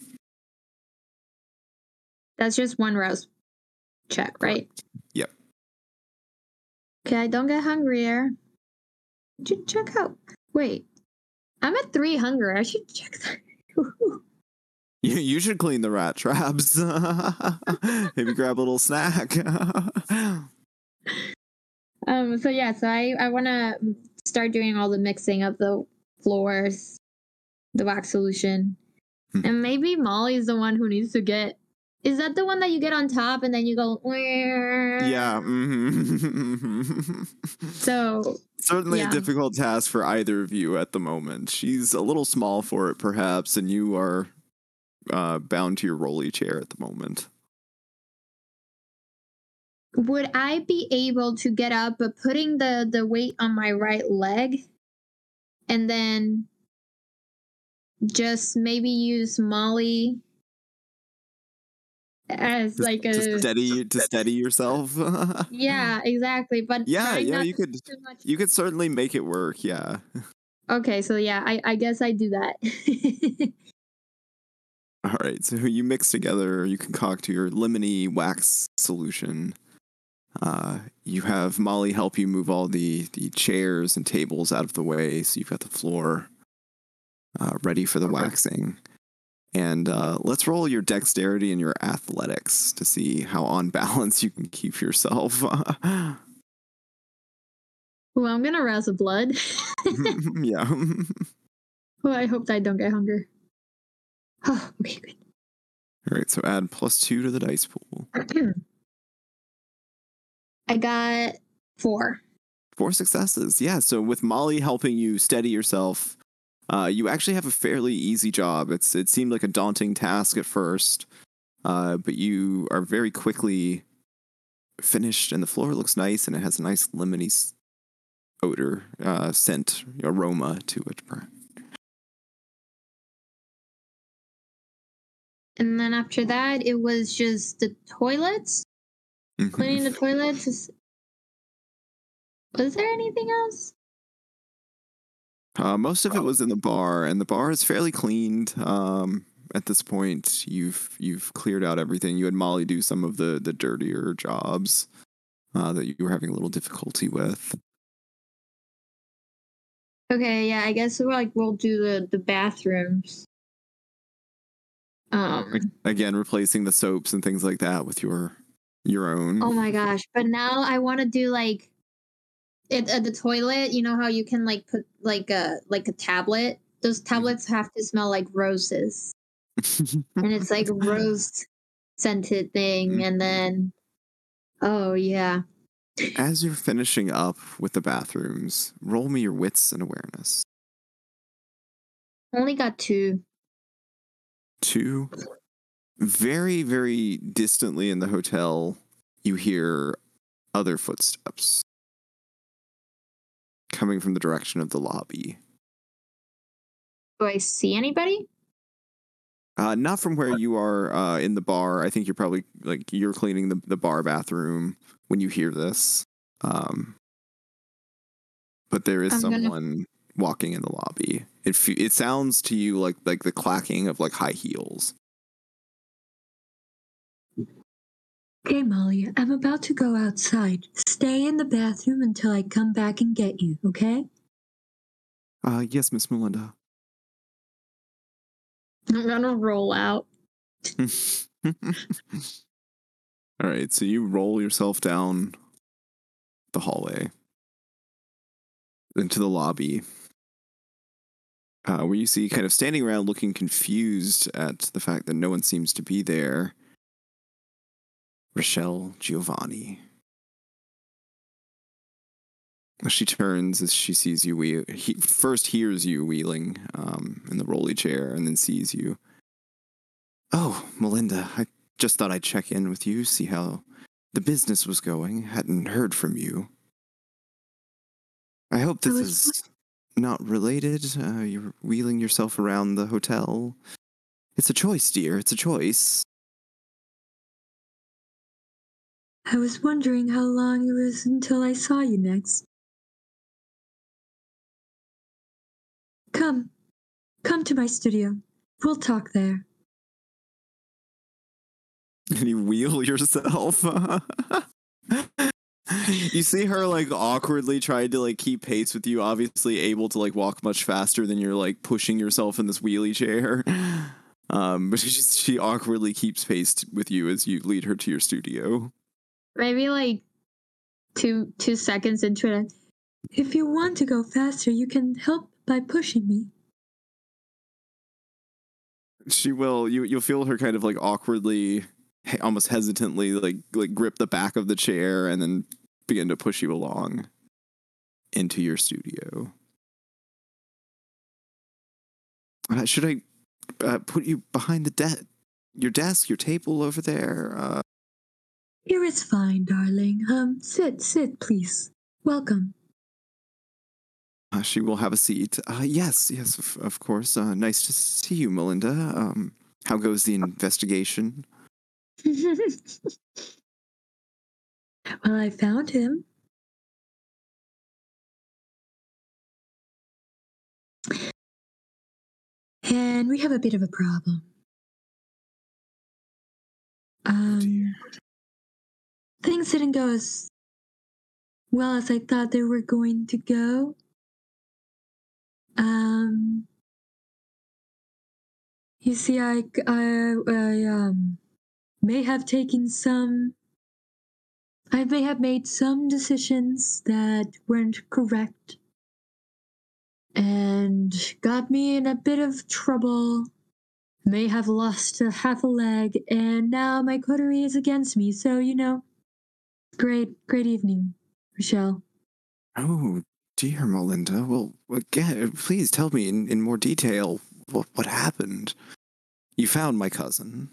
that's just one rouse check, right? Yep. Okay, I don't get hungrier. Ch- Check out. Wait, I'm at three hunger. I should check that. <laughs> You, you should clean the rat traps. <laughs> Maybe grab a little snack. <laughs> um. So yeah. So I I want to start doing all the mixing of the floors, the wax solution, Hmm. and maybe Molly's the one who needs to get. Is that the one that you get on top and then you go? yeah. mhm. <laughs> So Certainly Yeah. a difficult task for either of you at the moment. She's a little small for it, perhaps, and you are uh, bound to your rolly chair at the moment. would I be able to get up, but putting the the weight on my right leg, and then just maybe use Molly as Just- like to a steady to <laughs> steady yourself. <laughs> yeah, exactly. But yeah, yeah. You could do too much. you could certainly make it work. Yeah. <laughs> Okay, so yeah, I I guess I do that. All right, so you mix together, you concoct your lemony wax solution. Uh, you have Molly help you move all the, the chairs and tables out of the way, so you've got the floor uh, ready for the waxing. And uh, let's roll your dexterity and your athletics to see how on <laughs> balance you can keep yourself. <laughs> well, I'm gonna rouse the blood. <laughs> yeah. well, I hope that I don't get hunger. <sighs> Oh, okay, good. All right, so add plus two to the dice pool. <clears throat> I got four. Four successes. Yeah. So with Molly helping you steady yourself, uh, you actually have a fairly easy job. It's it seemed like a daunting task at first, uh, but you are very quickly finished, and the floor looks nice, and it has a nice lemony odor, uh, scent, aroma to it. And then after that, it was just the toilets, Mhm. cleaning the toilets. <laughs> Was there anything else? Uh, most of it was in the bar, and the bar is fairly cleaned. Um, at this point, you've you've cleared out everything. You had Molly do some of the the dirtier jobs uh, that you were having a little difficulty with. Okay, yeah, I guess we're like we'll do the the bathrooms. Um. Again, replacing the soaps and things like that with your your own. Oh my gosh! But now I want to do like it at the toilet. You know how you can like put like a like a tablet. Those mm-hmm. tablets have to smell like roses, and it's like a <laughs> rose scented thing. Mm-hmm. And then, oh yeah, As you're finishing up with the bathrooms, roll me your wits and awareness. only got two. Two. Very, very distantly in the hotel, you hear other footsteps coming from the direction of the lobby. Do I see anybody? Uh, not from where you are uh, in the bar. I think you're probably like you're cleaning the, the bar bathroom when you hear this. Um, but there is I'm gonna- someone walking in the lobby. It fe- it sounds to you like like the clacking of like high heels. Okay, Molly, I'm about to go outside. Stay in the bathroom until I come back and get you, okay? Uh, yes, Miss Melinda. I'm gonna roll out. <laughs> All right, so you roll yourself down the hallway into the lobby, uh, where you see kind of standing around looking confused at the fact that no one seems to be there. Rochelle Giovanni. She turns as she sees you. We he first hears you wheeling um, in the rolly chair, and then sees you. Oh, Melinda, I just thought I'd check in with you, see how the business was going. Hadn't heard from you. I hope this is not related. Uh, you're wheeling yourself around the hotel. It's a choice, dear. It's a choice. I was wondering how long it was until I saw you next. Come. Come to my studio. We'll talk there. Can you wheel yourself? you see her like awkwardly trying to like keep pace with you, obviously able to like walk much faster than you're like pushing yourself in this wheelie chair. Um, but she she awkwardly keeps pace with you as you lead her to your studio. Maybe like two two seconds into it. If you want to go faster, you can help by pushing me. She will. You you'll feel her kind of like awkwardly, almost hesitantly, like like grip the back of the chair and then begin to push you along into your studio. Uh, should I uh, put you behind the de- your desk, your table over there? Uh, Here is fine, darling. Um, sit, sit, please. Welcome. uh, she will have a seat. Uh, yes, yes, of, of course. Uh, nice to see you, Melinda. Um, how goes the investigation? <laughs> well, I found him. And we have a bit of a problem. Um, things didn't go as well as I thought they were going to go. Um, you see, I, I, I um, may have taken some I may have made some decisions that weren't correct and got me in a bit of trouble. May have lost a half a leg, and now my coterie is against me. So, you know, great, great evening, Michelle. Oh, dear Melinda. Well, again, please tell me in, in more detail what, what happened. You found my cousin,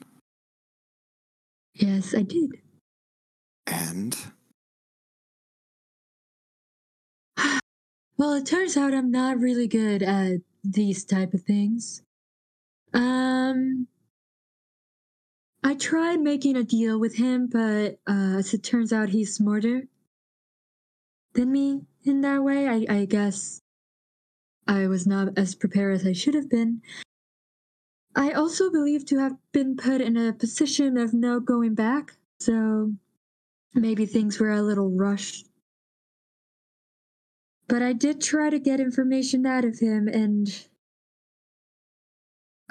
Yes, I did. and <sighs> Well, it turns out I'm not really good at these type of things. Um, I tried making a deal with him, but uh, as it turns out, he's smarter than me in that way. I, I guess I was not as prepared as I should have been. I also believe to have been put in a position of no going back, so maybe things were a little rushed. But I did try to get information out of him, and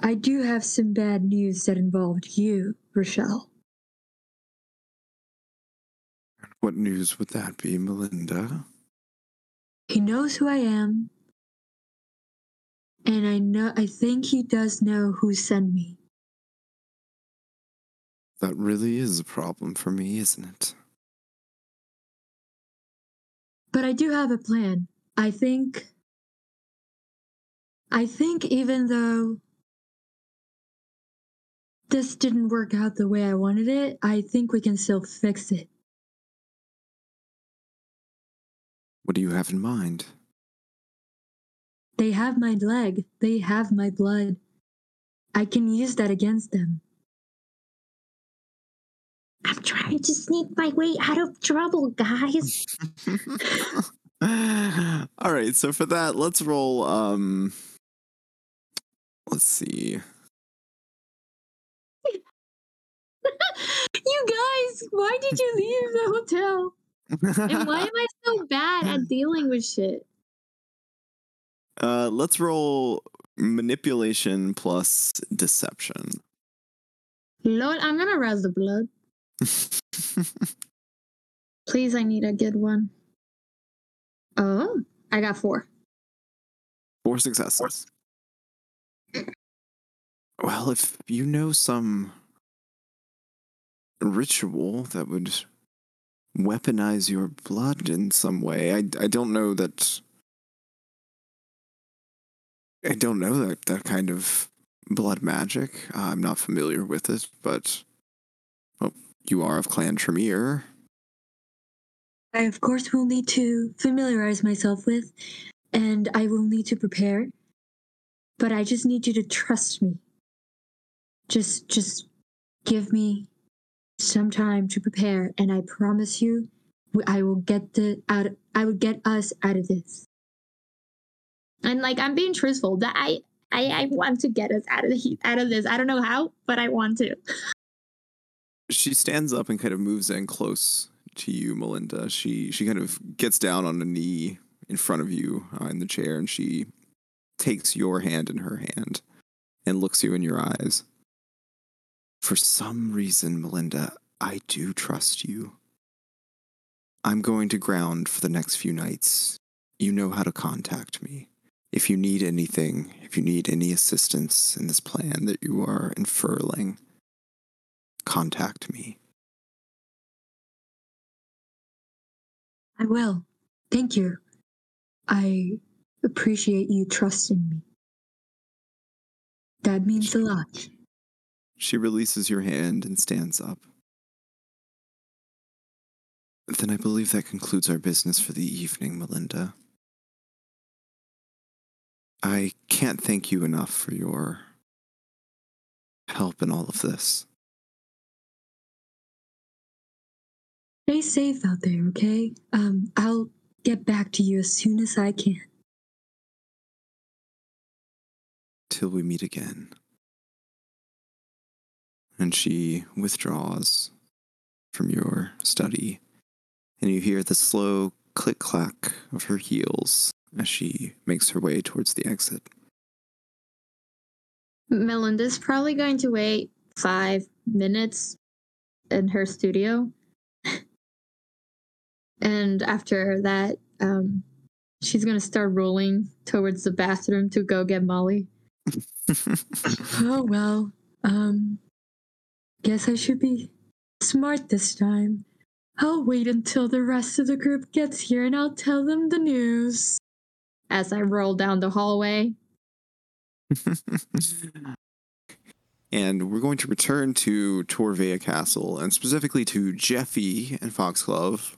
I do have some bad news that involved you, Rochelle. what news would that be, Melinda? He knows who I am, and I know I think he does know who sent me. That really is a problem for me, isn't it? But I do have a plan. I think I think even though this didn't work out the way I wanted it, I think we can still fix it. What do you have in mind? They have my leg. They have my blood. I can use that against them. I'm trying to sneak my way out of trouble, guys. <laughs> All right, so for that, let's roll um let's see. You guys, why did you leave the hotel? And why am I so bad at <laughs> dealing with shit? Uh let's roll manipulation plus deception. Lord, I'm gonna rouse the blood. <laughs> Please, I need a good one. Oh, I got four. Four successes. Well, if you know some ritual that would weaponize your blood in some way, I, I don't know that. I don't know that, that kind of blood magic. Uh, I'm not familiar with it, but well, you are of Clan Tremere. I, of course, will need to familiarize myself with, and I will need to prepare. But I just need you to trust me. Just, just give me some time to prepare, and I promise you, I will get the out. I will get us out of this. And like I'm being truthful. That I I, I want to get us out of the heat out of this. I don't know how, but I want to. She stands up and kind of moves in close to you, Melinda. She she kind of gets down on a knee in front of you uh, in the chair, and she takes your hand in her hand and looks you in your eyes. For some reason, Melinda, I do trust you. I'm going to ground for the next few nights. You know how to contact me. If you need anything, if you need any assistance in this plan that you are unfurling, contact me. I will. Thank you. I appreciate you trusting me. That means a lot. She releases your hand and stands up. Then I believe that concludes our business for the evening, Melinda. I can't thank you enough for your help in all of this. Stay safe out there, okay? Um, I'll get back to you as soon as I can. Till we meet again. And she withdraws from your study, and you hear the slow click clack of her heels as she makes her way towards the exit. Melinda's probably going to wait five minutes in her studio. <laughs> and after that, um, she's going to start rolling towards the bathroom to go get Molly. <laughs> Oh well. Um guess I should be smart this time. I'll wait until the rest of the group gets here and I'll tell them the news. As I roll down the hallway, <laughs> and we're going to return to Torvea Castle and specifically to Jeffy and Foxglove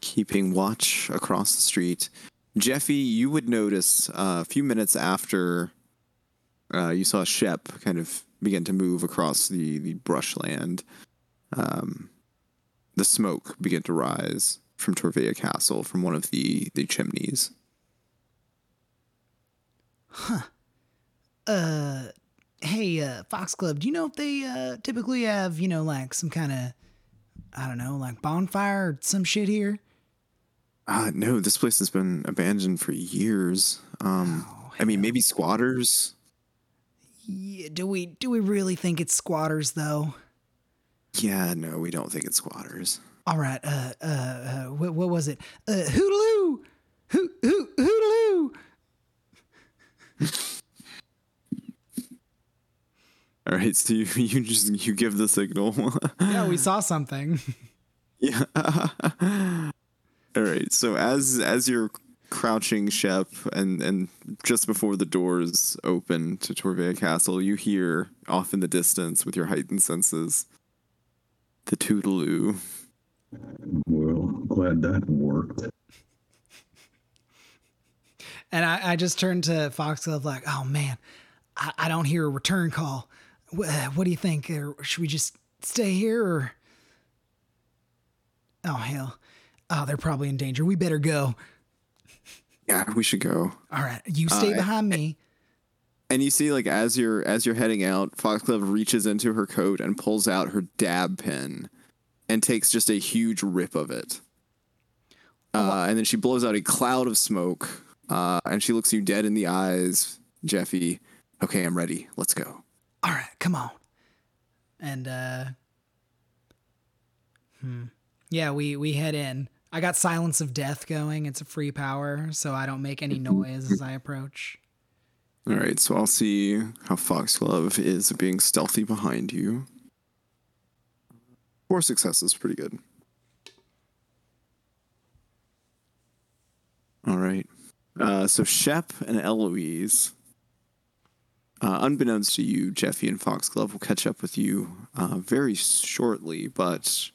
keeping watch across the street. Jeffy, you would notice uh, a few minutes after uh, you saw Shep kind of begin to move across the, the brushland, um, the smoke began to rise from Torvea Castle from one of the, the chimneys. Huh. Uh, hey, uh, Foxglove, do you know if they uh typically have you know like some kind of I don't know like bonfire or some shit here? Uh, no, this place has been abandoned for years. Um, Oh, I mean, maybe squatters. Yeah, do we do we really think it's squatters though? Yeah, no, we don't think it's squatters. All right, uh, uh, uh what, what was it? Uh, hootaloo, hoo hoo hootaloo. <laughs> All right, so you, <laughs> you just you give the signal. <laughs> Yeah, we saw something. yeah. All right. So as as you're crouching, Shep, and and just before the doors open to Torvea Castle, you hear off in the distance with your heightened senses the tootaloo. Well, glad that worked. And I, I just turned to Foxglove like, oh man, I, I don't hear a return call. What, what do you think? Or should we just stay here or? Oh hell, oh they're probably in danger. We better go. Yeah, we should go. All right, you stay Uh, behind me. And you see, like as you're as you're heading out, Foxglove reaches into her coat and pulls out her dab pen, and takes just a huge rip of it. Uh, and then she blows out a cloud of smoke, uh, and she looks you dead in the eyes, Jeffy. Okay, I'm ready. Let's go. All right, come on. And uh, hmm, yeah, we we head in. I got Silence of Death going. It's a free power, so I don't make any <laughs> noise as I approach. All right, so I'll see how Foxglove is being stealthy behind you. Four successes, pretty good. All right. Uh, so Shep and Eloise, uh, unbeknownst to you, Jeffy and Foxglove will catch up with you uh, very shortly, but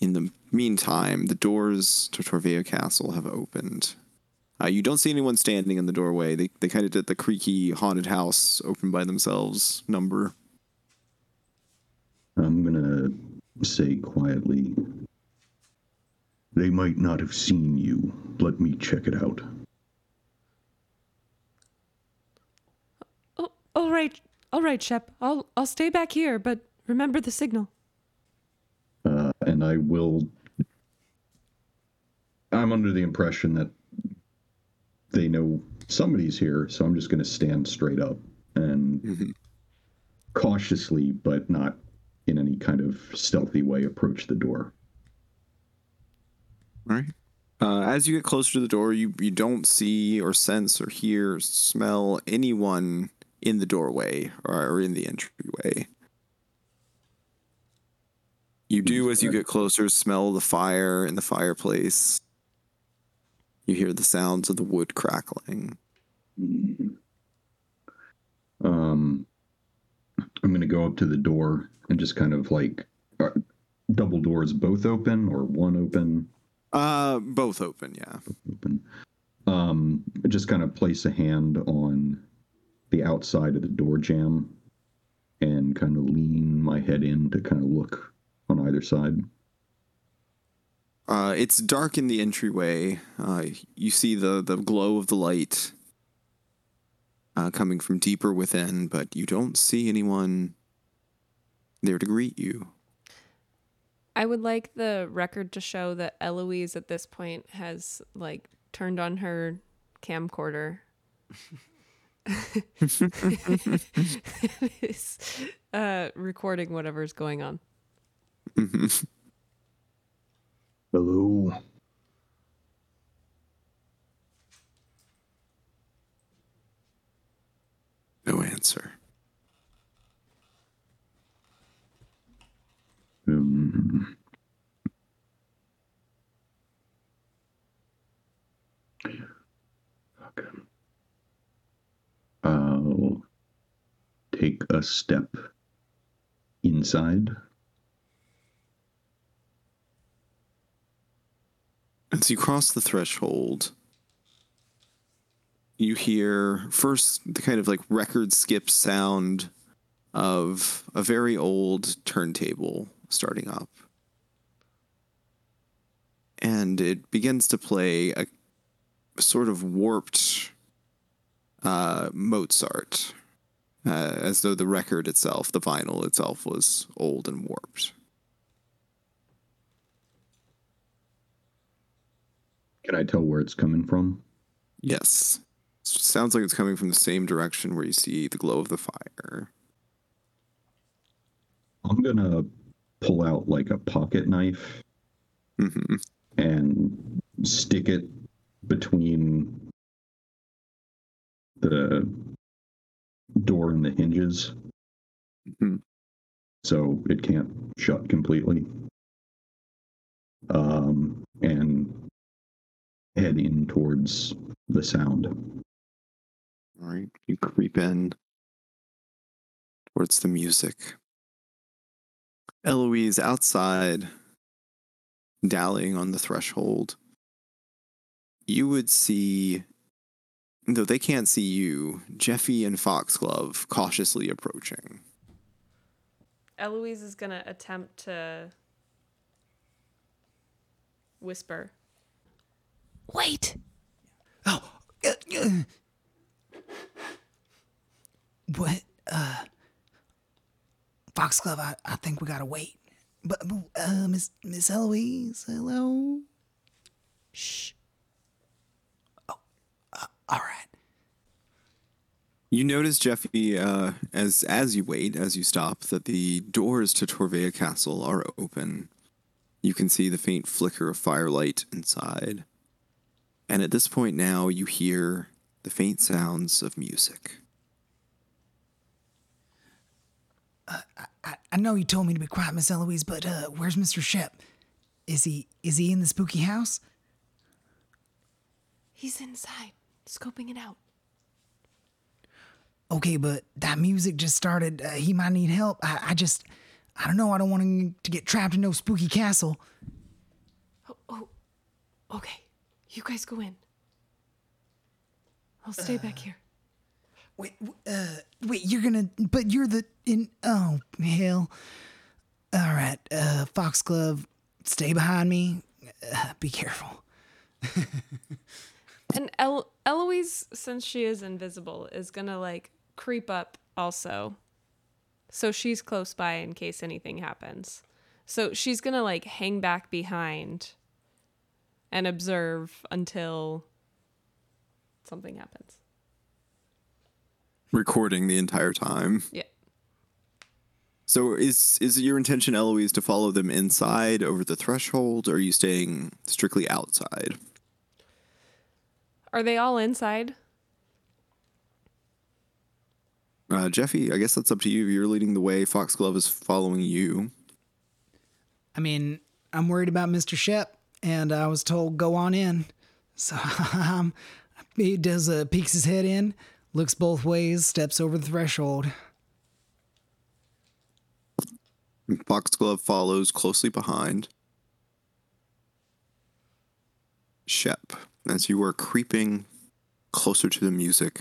In the meantime, the doors to Torvea Castle have opened. Uh, you don't see anyone standing in the doorway. They, they kind of did the creaky haunted house open by themselves number. I'm gonna say quietly. They might not have seen you. Let me check it out. Oh, all right, all right, Shep. I'll I'll stay back here, but remember the signal. Uh, and I will. I'm under the impression that they know somebody's here, so I'm just going to stand straight up and Mhm. cautiously, but not in any kind of stealthy way, approach the door. All right. Uh, as you get closer to the door, you, you don't see or sense or hear or smell anyone in the doorway or, or in the entryway. You do, as you get closer, smell the fire in the fireplace. You hear the sounds of the wood crackling. Um, I'm going to go up to the door and just kind of like are double doors both open or one open Uh, both open, yeah. open. Um, just kind of place a hand on the outside of the door jamb and kind of lean my head in to kind of look on either side. Uh, it's dark in the entryway. Uh, you see the, the glow of the light uh, coming from deeper within, but you don't see anyone there to greet you. I would like the record to show that Eloise at this point has like turned on her camcorder. <laughs> <laughs> is uh, recording whatever's going on. <laughs> Hello. No answer. Um, okay. I'll take a step inside. As you cross the threshold, you hear first the kind of like record skip sound of a very old turntable starting up. And it begins to play a sort of warped uh, Mozart, uh, as though the record itself, the vinyl itself, was old and warped. Can I tell where it's coming from? Yes. Sounds like it's coming from the same direction where you see the glow of the fire. I'm gonna pull out like a pocket knife hmm and stick it between the door and the hinges Mhm. so it can't shut completely um, and head in towards the sound All right. You creep in towards the music. Eloise outside, dallying on the threshold. You would see, though they can't see you, Jeffy and Foxglove cautiously approaching. Eloise is gonna attempt to whisper. Wait. Oh, uh, uh, what? Uh, Foxglove, I, I think we gotta wait. But, uh, Miss Miss Eloise, hello. Shh. Oh, uh, all right. You notice, Jeffy, uh, as as you wait, as you stop, that the doors to Torvea Castle are open. You can see the faint flicker of firelight inside. And at this point now, you hear the faint sounds of music. I, I know you told me to be quiet, Miss Eloise, but uh, where's Mr. Shep? Is he is he in the spooky house? He's inside, scoping it out. Okay, but that music just started. Uh, he might need help. I, I just, I don't know. I don't want him to get trapped in no spooky castle. Oh, oh okay, you guys go in. I'll stay back here. Wait, uh, wait, you're gonna, but you're the in. Oh hell! All right, uh, Foxglove, stay behind me. Uh, be careful. <laughs> And El- Eloise, since she is invisible, is gonna like creep up also. So she's close by in case anything happens. So she's gonna like hang back behind and observe until something happens. Recording the entire time. Yeah. So is is it your intention, Eloise, to follow them inside over the threshold, or are you staying strictly outside? Are they all inside? Uh, Jeffy, I guess that's up to you. You're leading the way. Foxglove is following you. I mean, I'm worried about Mr. Shep, and I was told go on in. So <laughs> um, he does uh, peeks his head in, looks both ways, steps over the threshold. Foxglove follows closely behind. Shep, as you are creeping closer to the music,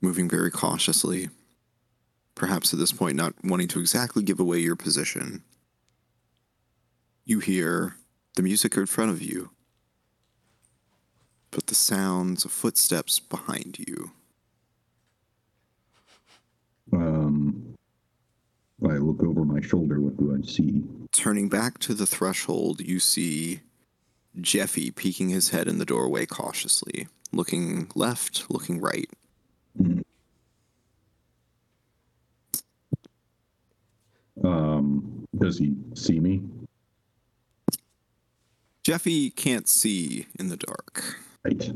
moving very cautiously, perhaps at this point not wanting to exactly give away your position, you hear the music in front of you, but the sounds of footsteps behind you. Um, I look over my shoulder. What do I see? Turning back to the threshold, you see Jeffy peeking his head in the doorway cautiously, looking left, looking right. Um, does he see me? Jeffy can't see in the dark. Right.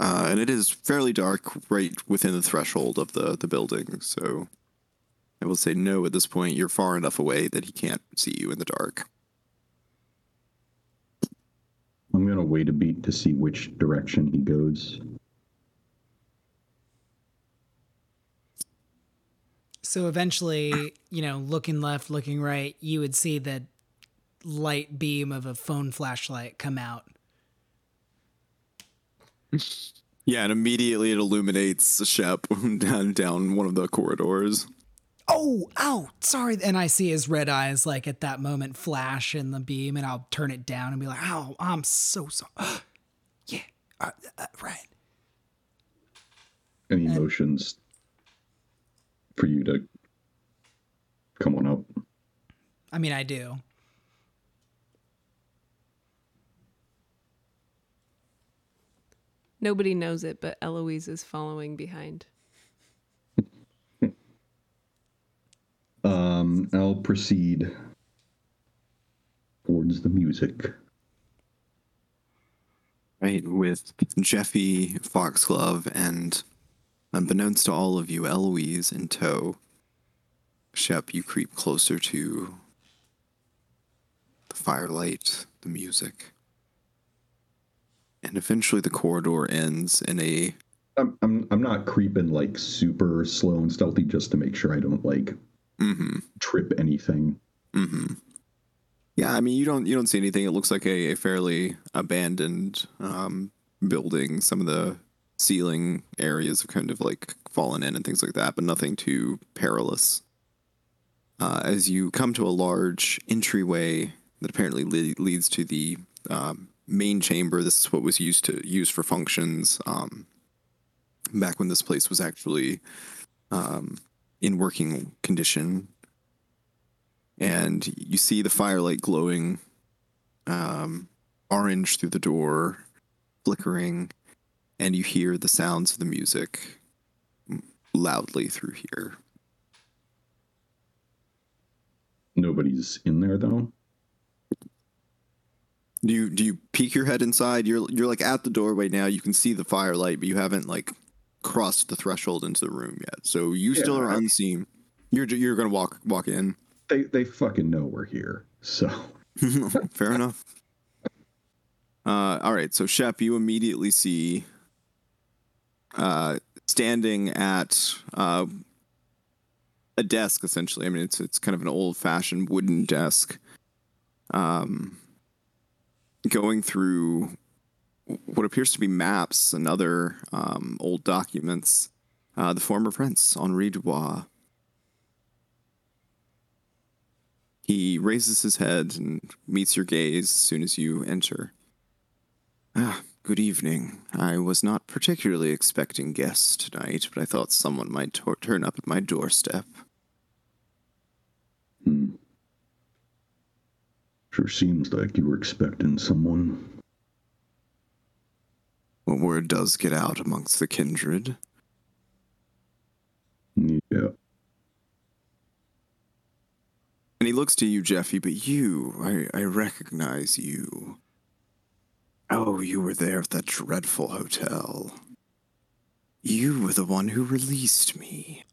Uh, and it is fairly dark right within the threshold of the, the building, so I will say no at this point. You're far enough away that he can't see you in the dark. I'm gonna wait a beat to see which direction he goes. So eventually, you know, looking left, looking right, you would see the light beam of a phone flashlight come out. <laughs> Yeah, and immediately it illuminates Shep <laughs> down down one of the corridors. Oh, ow, sorry. And I see his red eyes like at that moment flash in the beam, and I'll turn it down and be like, oh, I'm so sorry." <gasps> yeah, uh, uh, right. Any And- motions for you to come on up? I mean, I do. Nobody knows it, but Eloise is following behind. Um, I'll proceed towards the music. right with Jeffy Foxglove and unbeknownst to all of you, Eloise in tow. Shep, you creep closer to the firelight, the music. And eventually the corridor ends in a I'm, I'm I'm not creeping like super slow and stealthy just to make sure I don't like mm-hmm, trip anything. mm-hmm. Yeah, I mean you don't you don't see anything. It looks like a, a fairly abandoned um, building. Some of the ceiling areas have kind of like fallen in and things like that, but nothing too perilous. Uh, as you come to a large entryway that apparently le- leads to the um, main chamber, this is what was used to used for functions um, back when this place was actually um, in working condition. And you see the firelight glowing um, orange through the door, flickering, and you hear the sounds of the music loudly through here. Nobody's in there though. Do you do you peek your head inside? You're you're like at the doorway now. You can see the firelight, but you haven't like crossed the threshold into the room yet. So you still are I- unseen. You're you're gonna walk walk in. They they fucking know we're here. So <laughs> Fair enough. Uh, all right, so Shep, you immediately see uh, standing at uh, a desk. Essentially, I mean, it's it's kind of an old-fashioned wooden desk. Um, going through what appears to be maps and other um, old documents. Uh, the former prince, Henri Dubois. He raises his head and meets your gaze as soon as you enter. Ah, good evening. I was not particularly expecting guests tonight, but I thought someone might turn up at my doorstep. Hmm. Sure seems like you were expecting someone. Well, word does get out amongst the kindred. Yeah. And he looks to you, Jeffy, but you, I, I recognize you. Oh, you were there at that dreadful hotel. You were the one who released me.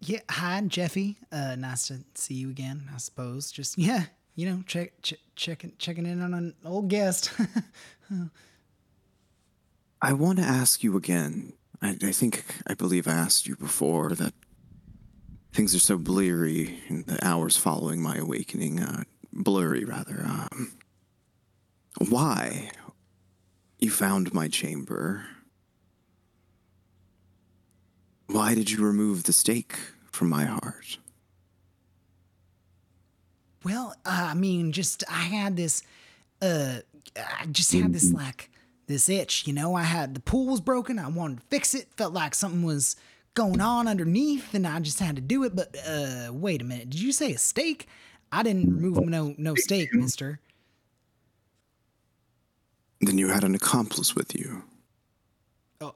Yeah, hi, Jeffy. Uh, nice to see you again. I suppose. Just <laughs> yeah, you know, check, ch- checking, checking in on an old guest. <laughs> I want to ask you again. I, I think, I believe I asked you before that things are so bleary in the hours following my awakening. Uh, blurry, rather. Um, why you found my chamber? Why did you remove the stake from my heart? Well, uh, I mean, just I had this, uh, I just had this like this itch, you know. I had the pool was broken. I wanted to fix it. Felt like something was going on underneath, and I just had to do it. But uh, wait a minute, did you say a stake? I didn't remove no no stake, Mister. Then you had an accomplice with you. Oh,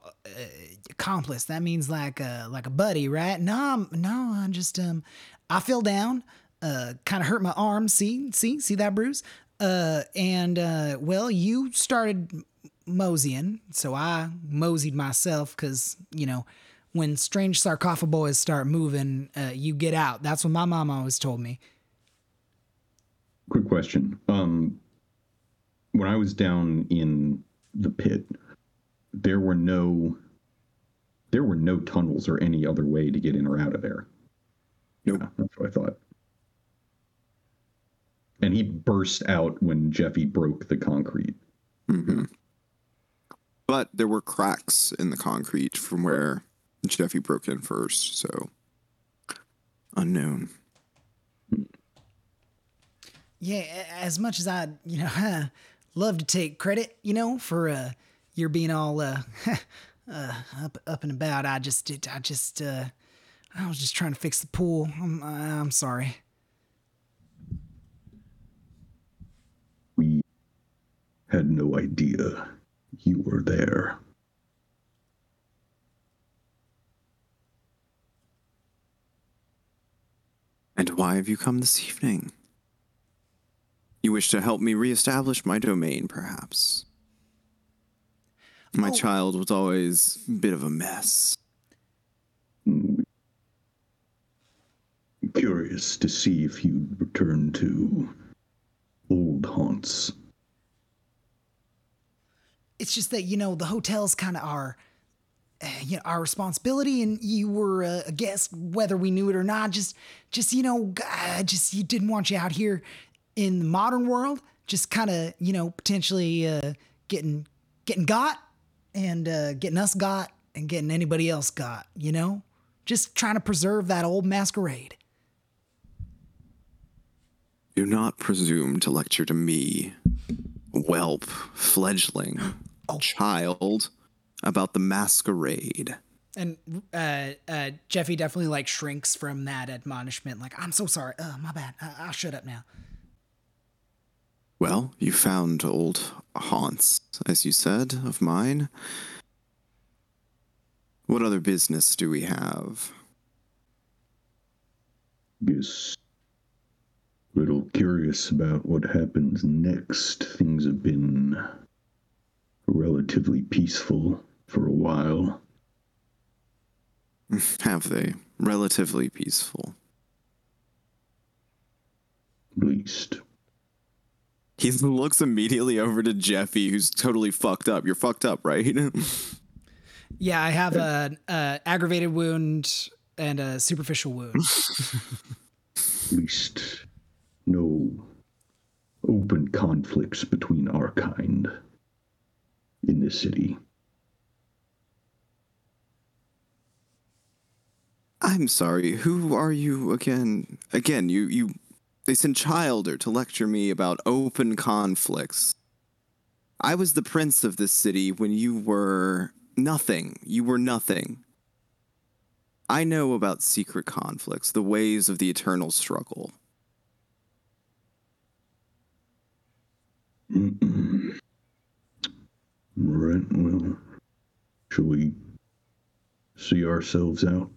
accomplice. That means like a like a buddy, right? No, I'm, no, I just um, I fell down, uh, kind of hurt my arm. See, see, see that bruise? Uh, and uh, well, you started moseying, so I moseyed myself because you know when strange sarcophagoids start moving, uh, you get out. That's what my mom always told me. Quick question. Um, when I was down in the pit, there were no there were no tunnels or any other way to get in or out of there. Nope. Yeah, that's what I thought. And he burst out when Jeffy broke the concrete. hmm But there were cracks in the concrete from where Jeffy broke in first, so unknown. Yeah, as much as I, you know, <laughs> love to take credit, you know, for uh, your being all uh, <laughs> uh, up up and about, I just. I just, uh, I was just trying to fix the pool. I'm, I'm sorry. We had no idea you were there. And why have you come this evening? You wish to help me reestablish my domain, perhaps. My Oh. child was always a bit of a mess. Curious to see if you'd return to old haunts. It's just that you know the hotels kind of are, uh, you know, our responsibility, and you were a guest whether we knew it or not. Just, just you know, just you didn't want you out here in the modern world, just kind of you know potentially uh, getting getting got and uh, getting us got and getting anybody else got. You know, just trying to preserve that old masquerade. Do not presume to lecture to me, whelp, fledgling, child, about the masquerade. And uh, uh, Jeffy definitely like shrinks from that admonishment. Like, I'm so sorry. Uh, my bad. I- I'll shut up now. Well, you found old haunts, as you said, of mine. What other business do we have? Guess a little curious about what happens next. Things have been relatively peaceful for a while. <laughs> Have they? Relatively peaceful. At least. He looks immediately over to Jeffy, who's totally fucked up. You're fucked up, right? <laughs> Yeah, I have a, a aggravated wound and a superficial wound. <laughs> At least no open conflicts between our kind in this city. I'm sorry. Who are you again? Again, you you they sent Childer to lecture me about open conflicts. I was the prince of this city when you were nothing. You were nothing. I know about secret conflicts, the ways of the eternal struggle. Mm-mm. Right, well, shall we see ourselves out?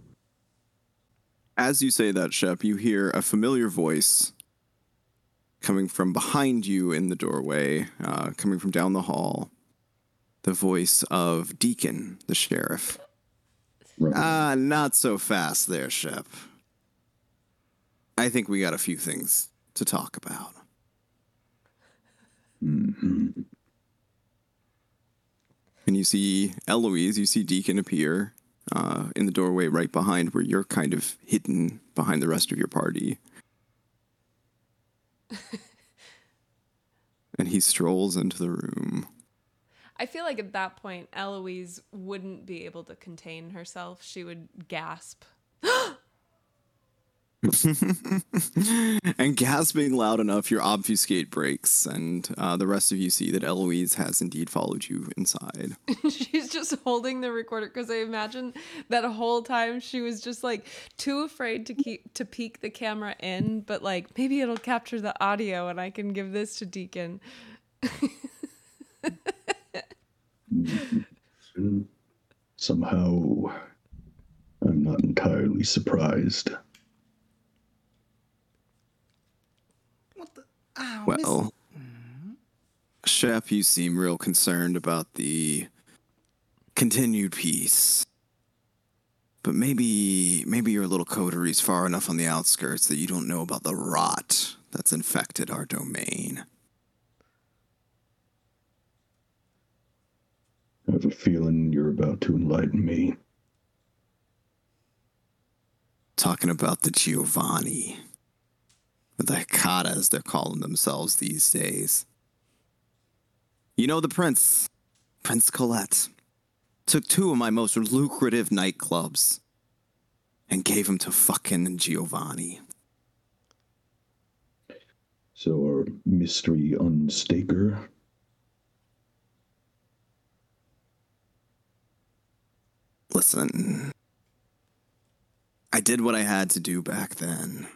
As you say that, Shep, you hear a familiar voice coming from behind you in the doorway, uh, coming from down the hall. The voice of Deacon, the sheriff. Right. Ah, not so fast there, Shep. I think we got a few things to talk about. Mhm. And you see Eloise, you see Deacon appear uh, in the doorway right behind where you're kind of hidden behind the rest of your party. <laughs> and he strolls into the room. I feel like at that point, Eloise wouldn't be able to contain herself. She would gasp. <gasps> <gasps> <laughs> and gasping loud enough, your obfuscate breaks, and uh, the rest of you see that Eloise has indeed followed you inside. <laughs> She's just holding the recorder because I imagine that whole time she was just like too afraid to keep to peek the camera in, but like maybe it'll capture the audio and I can give this to Deacon. <laughs> Somehow, I'm not entirely surprised. What the? Ow, Well, mm-hmm. Shep, you seem real concerned about the continued peace. But maybe maybe your little coterie's far enough on the outskirts that you don't know about the rot that's infected our domain. I have a feeling you're about to enlighten me. Talking about the Giovanni. The Hecata, as they're calling themselves these days. You know the prince, Prince Colette, took two of my most lucrative nightclubs and gave them to fucking Giovanni. So, our mystery unstaker. Listen, I did what I had to do back then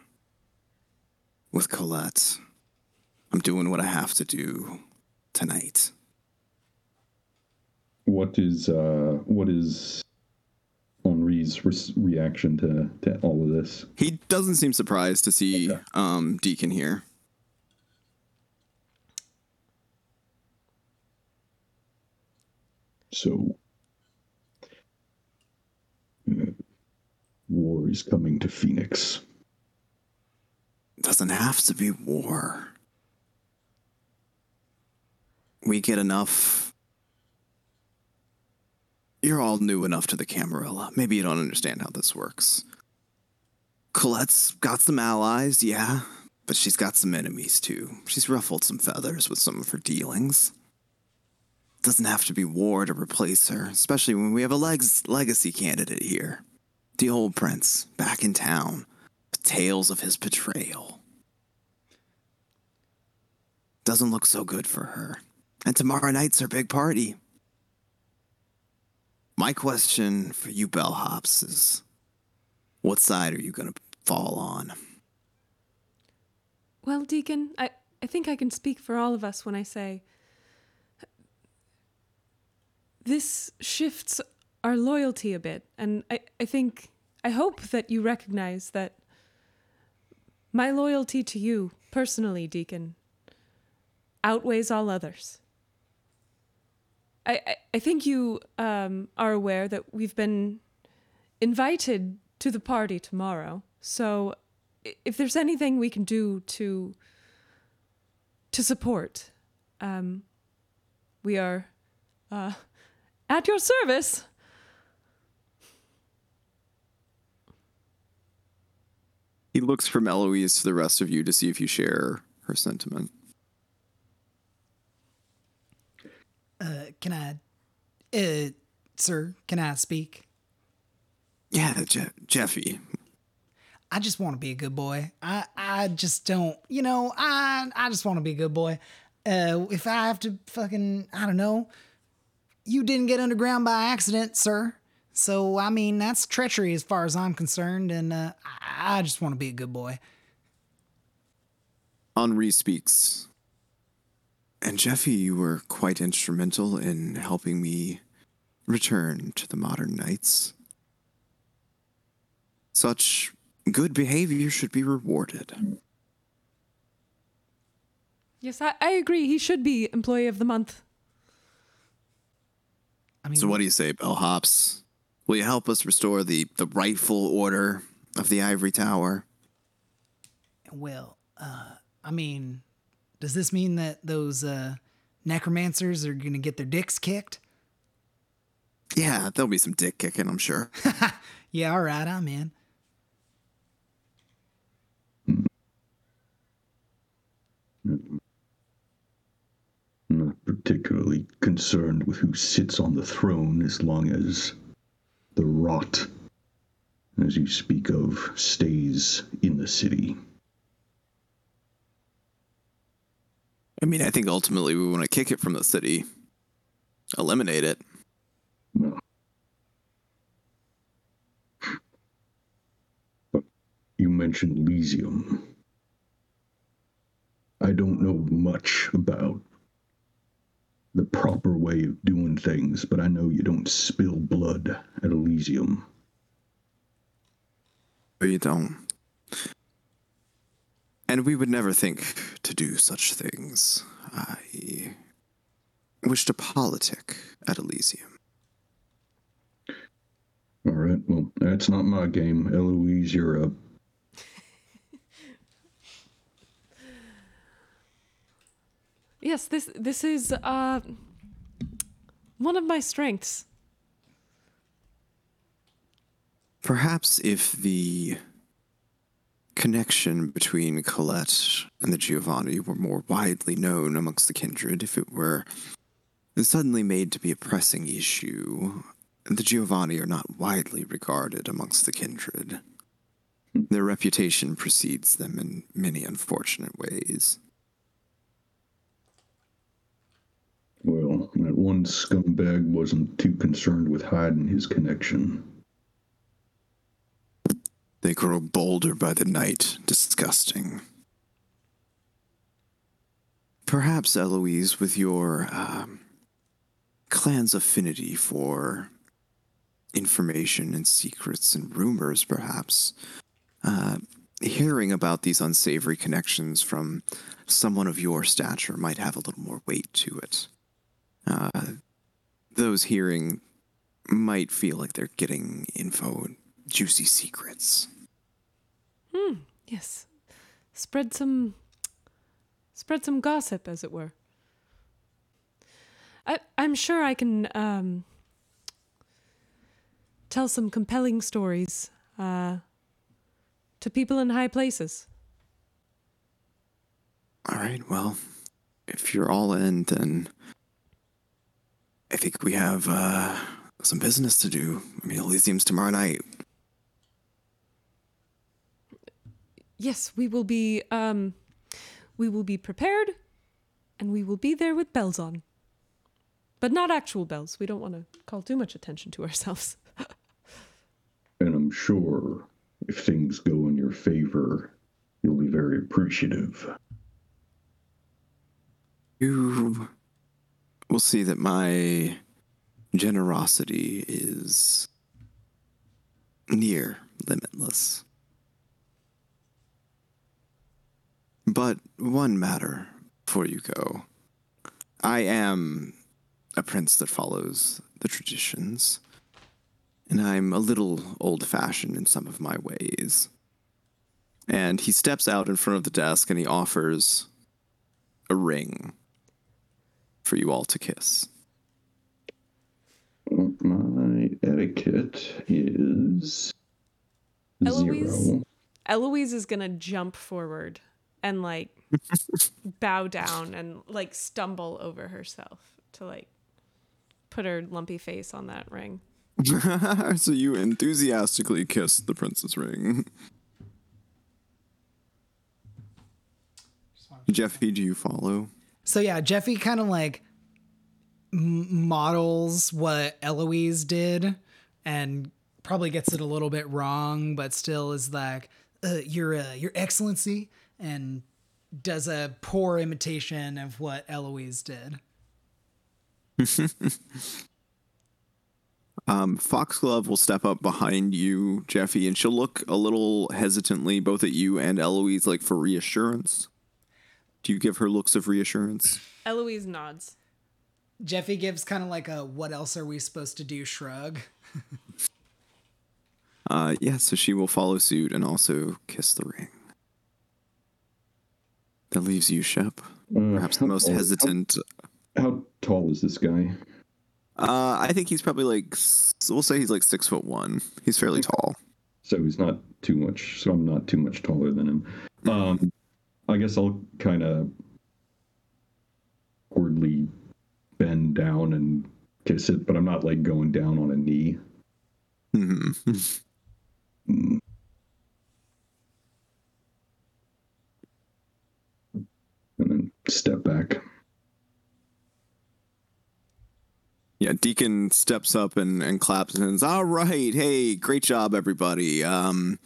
with Colette. I'm doing what I have to do tonight. What is uh what is Henri's re- reaction to to all of this? He doesn't seem surprised to see Okay. um, Deacon here. So, uh, war is coming to Phoenix. Doesn't have to be war. We get enough. You're all new enough to the Camarilla. Maybe you don't understand how this works. Colette's got some allies, yeah, but she's got some enemies too. She's ruffled some feathers with some of her dealings. Doesn't have to be war to replace her, especially when we have a legs- legacy candidate here. The old prince, back in town, tales of his betrayal. Doesn't look so good for her. And tomorrow night's her big party. My question for you bellhops is what side are you going to fall on? Well, Deacon, I, I think I can speak for all of us when I say this shifts our loyalty a bit. And I, I think, I hope that you recognize that my loyalty to you, personally, Deacon, outweighs all others. I, I, I think you um, are aware that we've been invited to the party tomorrow. So if there's anything we can do to to support, um, we are uh, at your service. He looks from Eloise to the rest of you to see if you share her sentiment. Uh, can I, uh, sir, can I speak? Yeah, Je- Jeffy. I just want to be a good boy. I, I just don't, you know, I, I just want to be a good boy. Uh, if I have to fucking, I don't know, you didn't get underground by accident, sir. So I mean, that's treachery as far as I'm concerned, and uh, I, I just want to be a good boy. Henri speaks. And Jeffy, you were quite instrumental in helping me return to the modern nights. Such good behavior should be rewarded. Yes, I, I agree. He should be Employee of the Month. I mean, So what do you say, Bellhops? Will you help us restore the, the rightful order of the Ivory Tower? well, uh, I mean, does this mean that those uh, necromancers are gonna get their dicks kicked? Yeah, there'll be some dick kicking, I'm sure. <laughs> Yeah, all right, I'm in. I'm not particularly concerned with who sits on the throne as long as the rot, as you speak of, stays in the city. I mean, I think ultimately we want to kick it from the city, eliminate it. No. But you mentioned Elysium. I don't know much about the proper way of doing things, but I know you don't spill blood at Elysium. You don't. And we would never think to do such things. I wish to politic at Elysium. All right, well, that's not my game. Eloise, you're up. Yes, this this is uh one of my strengths. Perhaps if the connection between Colette and the Giovanni were more widely known amongst the kindred, if it were suddenly made to be a pressing issue, the Giovanni are not widely regarded amongst the kindred. Their reputation precedes them in many unfortunate ways. Well, that one scumbag wasn't too concerned with hiding his connection. They grow bolder by the night, disgusting. Perhaps, Eloise, with your um, clan's affinity for information and secrets and rumors, perhaps, uh, hearing about these unsavory connections from someone of your stature might have a little more weight to it. Uh, those hearing might feel like they're getting info, juicy secrets. Hmm. Yes. Spread some spread some gossip as it were. I I'm sure I can um tell some compelling stories uh to people in high places. All right, well, if you're all in, then I think we have uh, some business to do. I mean, Elysium's tomorrow night. Yes, we will be um we will be prepared and we will be there with bells on. But not actual bells. We don't want to call too much attention to ourselves. <laughs> And I'm sure if things go in your favor, you'll be very appreciative. You will see that my generosity is near limitless. But one matter before you go. I am a prince that follows the traditions, and I'm a little old fashioned in some of my ways. And he steps out in front of the desk and he offers a ring for you all to kiss. My etiquette is Eloise? zero. Eloise is gonna jump forward and like <laughs> bow down and like stumble over herself to like put her lumpy face on that ring. <laughs> so you enthusiastically kiss the princess ring. Jeffy, do you follow? So yeah, Jeffy kind of like models what Eloise did, and probably gets it a little bit wrong, but still is like, uh, "Your uh, Your Excellency," and does a poor imitation of what Eloise did. <laughs> Um, Foxglove will step up behind you, Jeffy, and she'll look a little hesitantly both at you and Eloise, like for reassurance. Do you give her looks of reassurance? Eloise nods. Jeffy gives kind of like a "What else are we supposed to do?" shrug. <laughs> Uh, yeah, so she will follow suit and also kiss the ring. That leaves you, Shep. Uh, Perhaps the most tall- hesitant. How, how tall is this guy? Uh, I think he's probably like, we'll say he's like six foot one. He's fairly tall. So he's not too much. So I'm not too much taller than him. Um, I guess I'll kind of awkwardly bend down and kiss it, but I'm not like going down on a knee. hmm Mm. And then step back. Yeah, Deacon steps up and, and claps and says, All right, hey, great job, everybody. Um,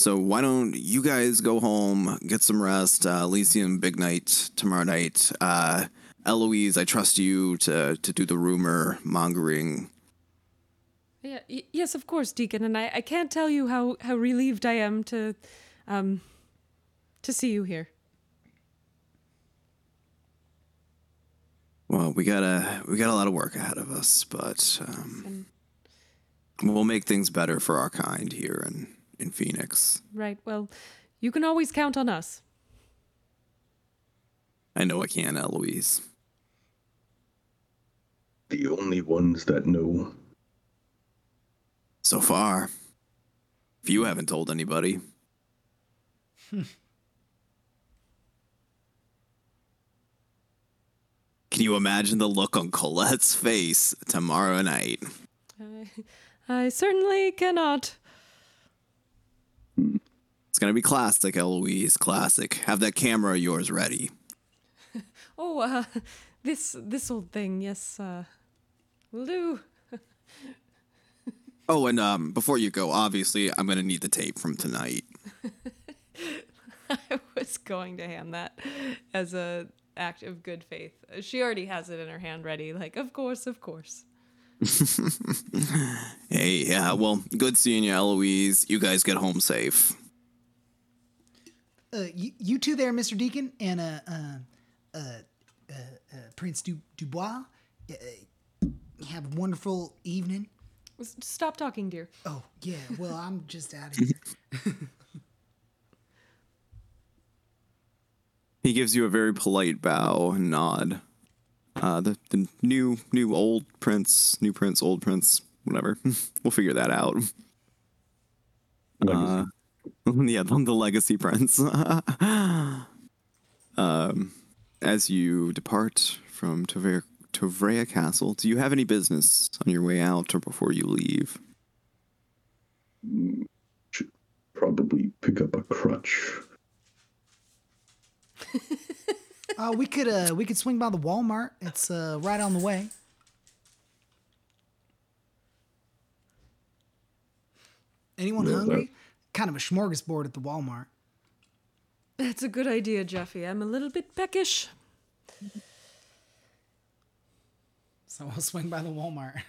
so why don't you guys go home, get some rest? Uh, Elysium, big night tomorrow night. Uh, Eloise, I trust you to, to do the rumor mongering. Yeah, y- yes, of course, Deacon, and I, I can't tell you how, how relieved I am to, um, to see you here. Well, we got a we got a lot of work ahead of us, but um, we'll make things better for our kind here in, in Phoenix. Right. Well, you can always count on us. I know I can, Eloise. The only ones that know. So far, if you haven't told anybody. <laughs> Can you imagine the look on Colette's face tomorrow night? I, I certainly cannot. Gonna be classic, Eloise. Classic. Have that camera of yours ready. <laughs> Oh, uh, this this old thing, yes, uh, will <laughs> do. Oh, and um, before you go, obviously, I'm gonna need the tape from tonight. <laughs> I was going to hand that as a act of good faith. She already has it in her hand ready. Like, of course, of course. Hey, yeah, well, good seeing you, Eloise. You guys get home safe. Uh, you, you two there, Mister Deacon, and uh, uh, uh, uh, uh Prince du- Dubois. Uh, have a wonderful evening. Stop talking, dear. Oh yeah, well I'm just out of <laughs> here. He gives you a very polite bow and nod. Uh, the, the new, new old prince, new prince, old prince, whatever. <laughs> we'll figure that out. Uh, <laughs> yeah, the, the legacy prince. <laughs> um, as you depart from Tovrea, Tovrea Castle, do you have any business on your way out or before you leave? Should probably pick up a crutch. <laughs> Uh, we could uh we could swing by the Walmart. It's uh right on the way. Anyone Yeah, hungry? Kind of a smorgasbord at the Walmart. That's a good idea, Jeffy. I'm a little bit peckish. <laughs> So we'll swing by the Walmart.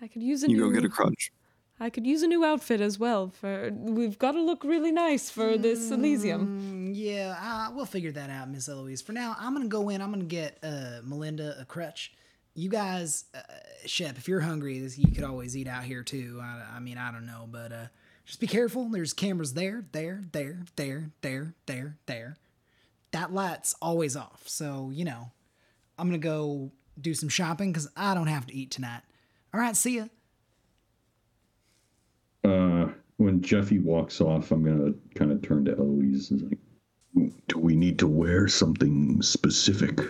I could use a You new. go get a crutch. I could use a new outfit as well. For we've got to look really nice for this Elysium. Mm, yeah, uh, we'll figure that out, Miss Eloise. For now, I'm gonna go in. I'm gonna get uh, Melinda a crutch. You guys, uh, Shep, if you're hungry, you could always eat out here too. I, I mean, I don't know, but uh, just be careful. There's cameras there, there, there, there, there, there, there. That light's always off, so you know. I'm gonna go do some shopping because I don't have to eat tonight. All right, see ya. Uh, when Jeffy walks off, I'm gonna kind of turn to Eloise and like, "Do we need to wear something specific?"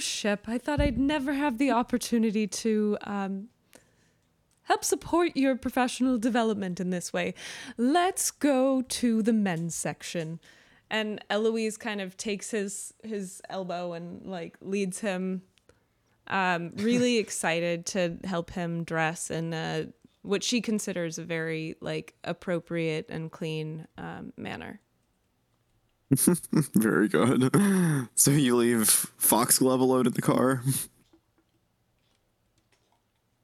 Shep. I thought I'd never have the opportunity to um, help support your professional development in this way. Let's go to the men's section. And Eloise kind of takes his his elbow and like leads him um, really <laughs> excited to help him dress in a, what she considers a very like appropriate and clean um, manner. <laughs> Very good. So you leave Foxglove alone in the car.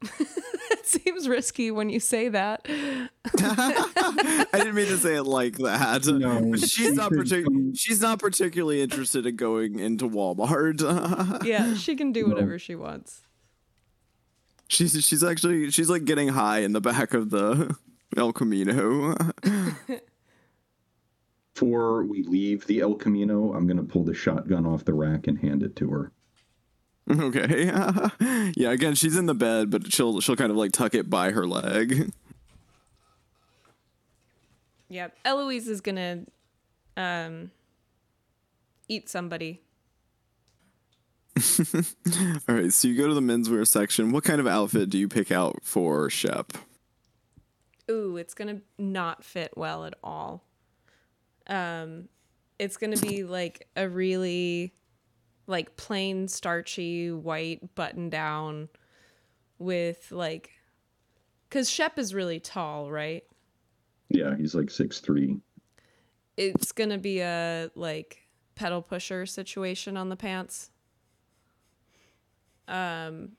it <laughs> seems risky when you say that. <laughs> I didn't mean to say it like that. No, But she's not could partic- she's not particularly interested in going into Walmart. Yeah, she can do whatever she wants. she's she's actually she's like getting high in the back of the El Camino. Before we leave the El Camino, I'm gonna pull the shotgun off the rack and hand it to her. <laughs> okay. <laughs> yeah, again, she's in the bed, but she'll she'll kind of like tuck it by her leg. <laughs> Yep. Eloise is gonna um eat somebody. All right, so you go to the menswear section. What kind of outfit do you pick out for Shep? Ooh, it's gonna not fit well at all. Um it's gonna be like a really like plain starchy white button down with like because Shep is really tall, right? Yeah, he's like six three. It's gonna be a like pedal pusher situation on the pants. Um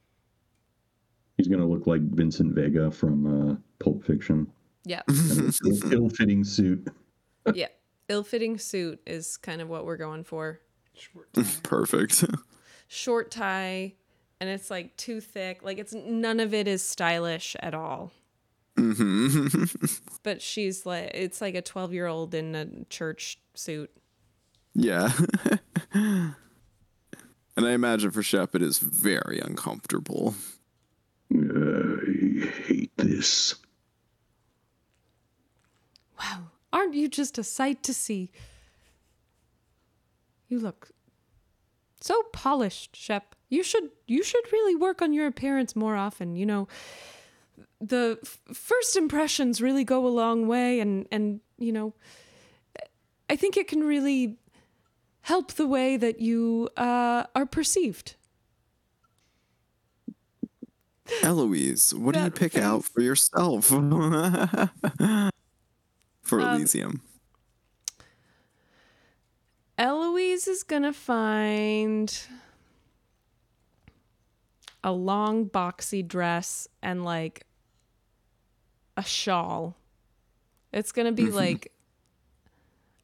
He's gonna look like Vincent Vega from uh, Pulp Fiction. yeah. <laughs> Ill-fitting suit. yeah. Ill-fitting suit is kind of what we're going for. <laughs> Perfect. Short tie and it's like too thick. Like it's none of it is stylish at all. hmm <laughs> But she's like it's like a 12-year-old in a church suit. Yeah. <laughs> and I imagine for Shep it is very uncomfortable. I hate this. Wow, aren't you just a sight to see? You look so polished, Shep. You should you should really work on your appearance more often. You know, the f- first impressions really go a long way and and you know, I think it can really help the way that you uh, are perceived. Eloise, what do you pick out for yourself <laughs> for Um, Elysium? Eloise is gonna find a long boxy dress and like a shawl. It's gonna be like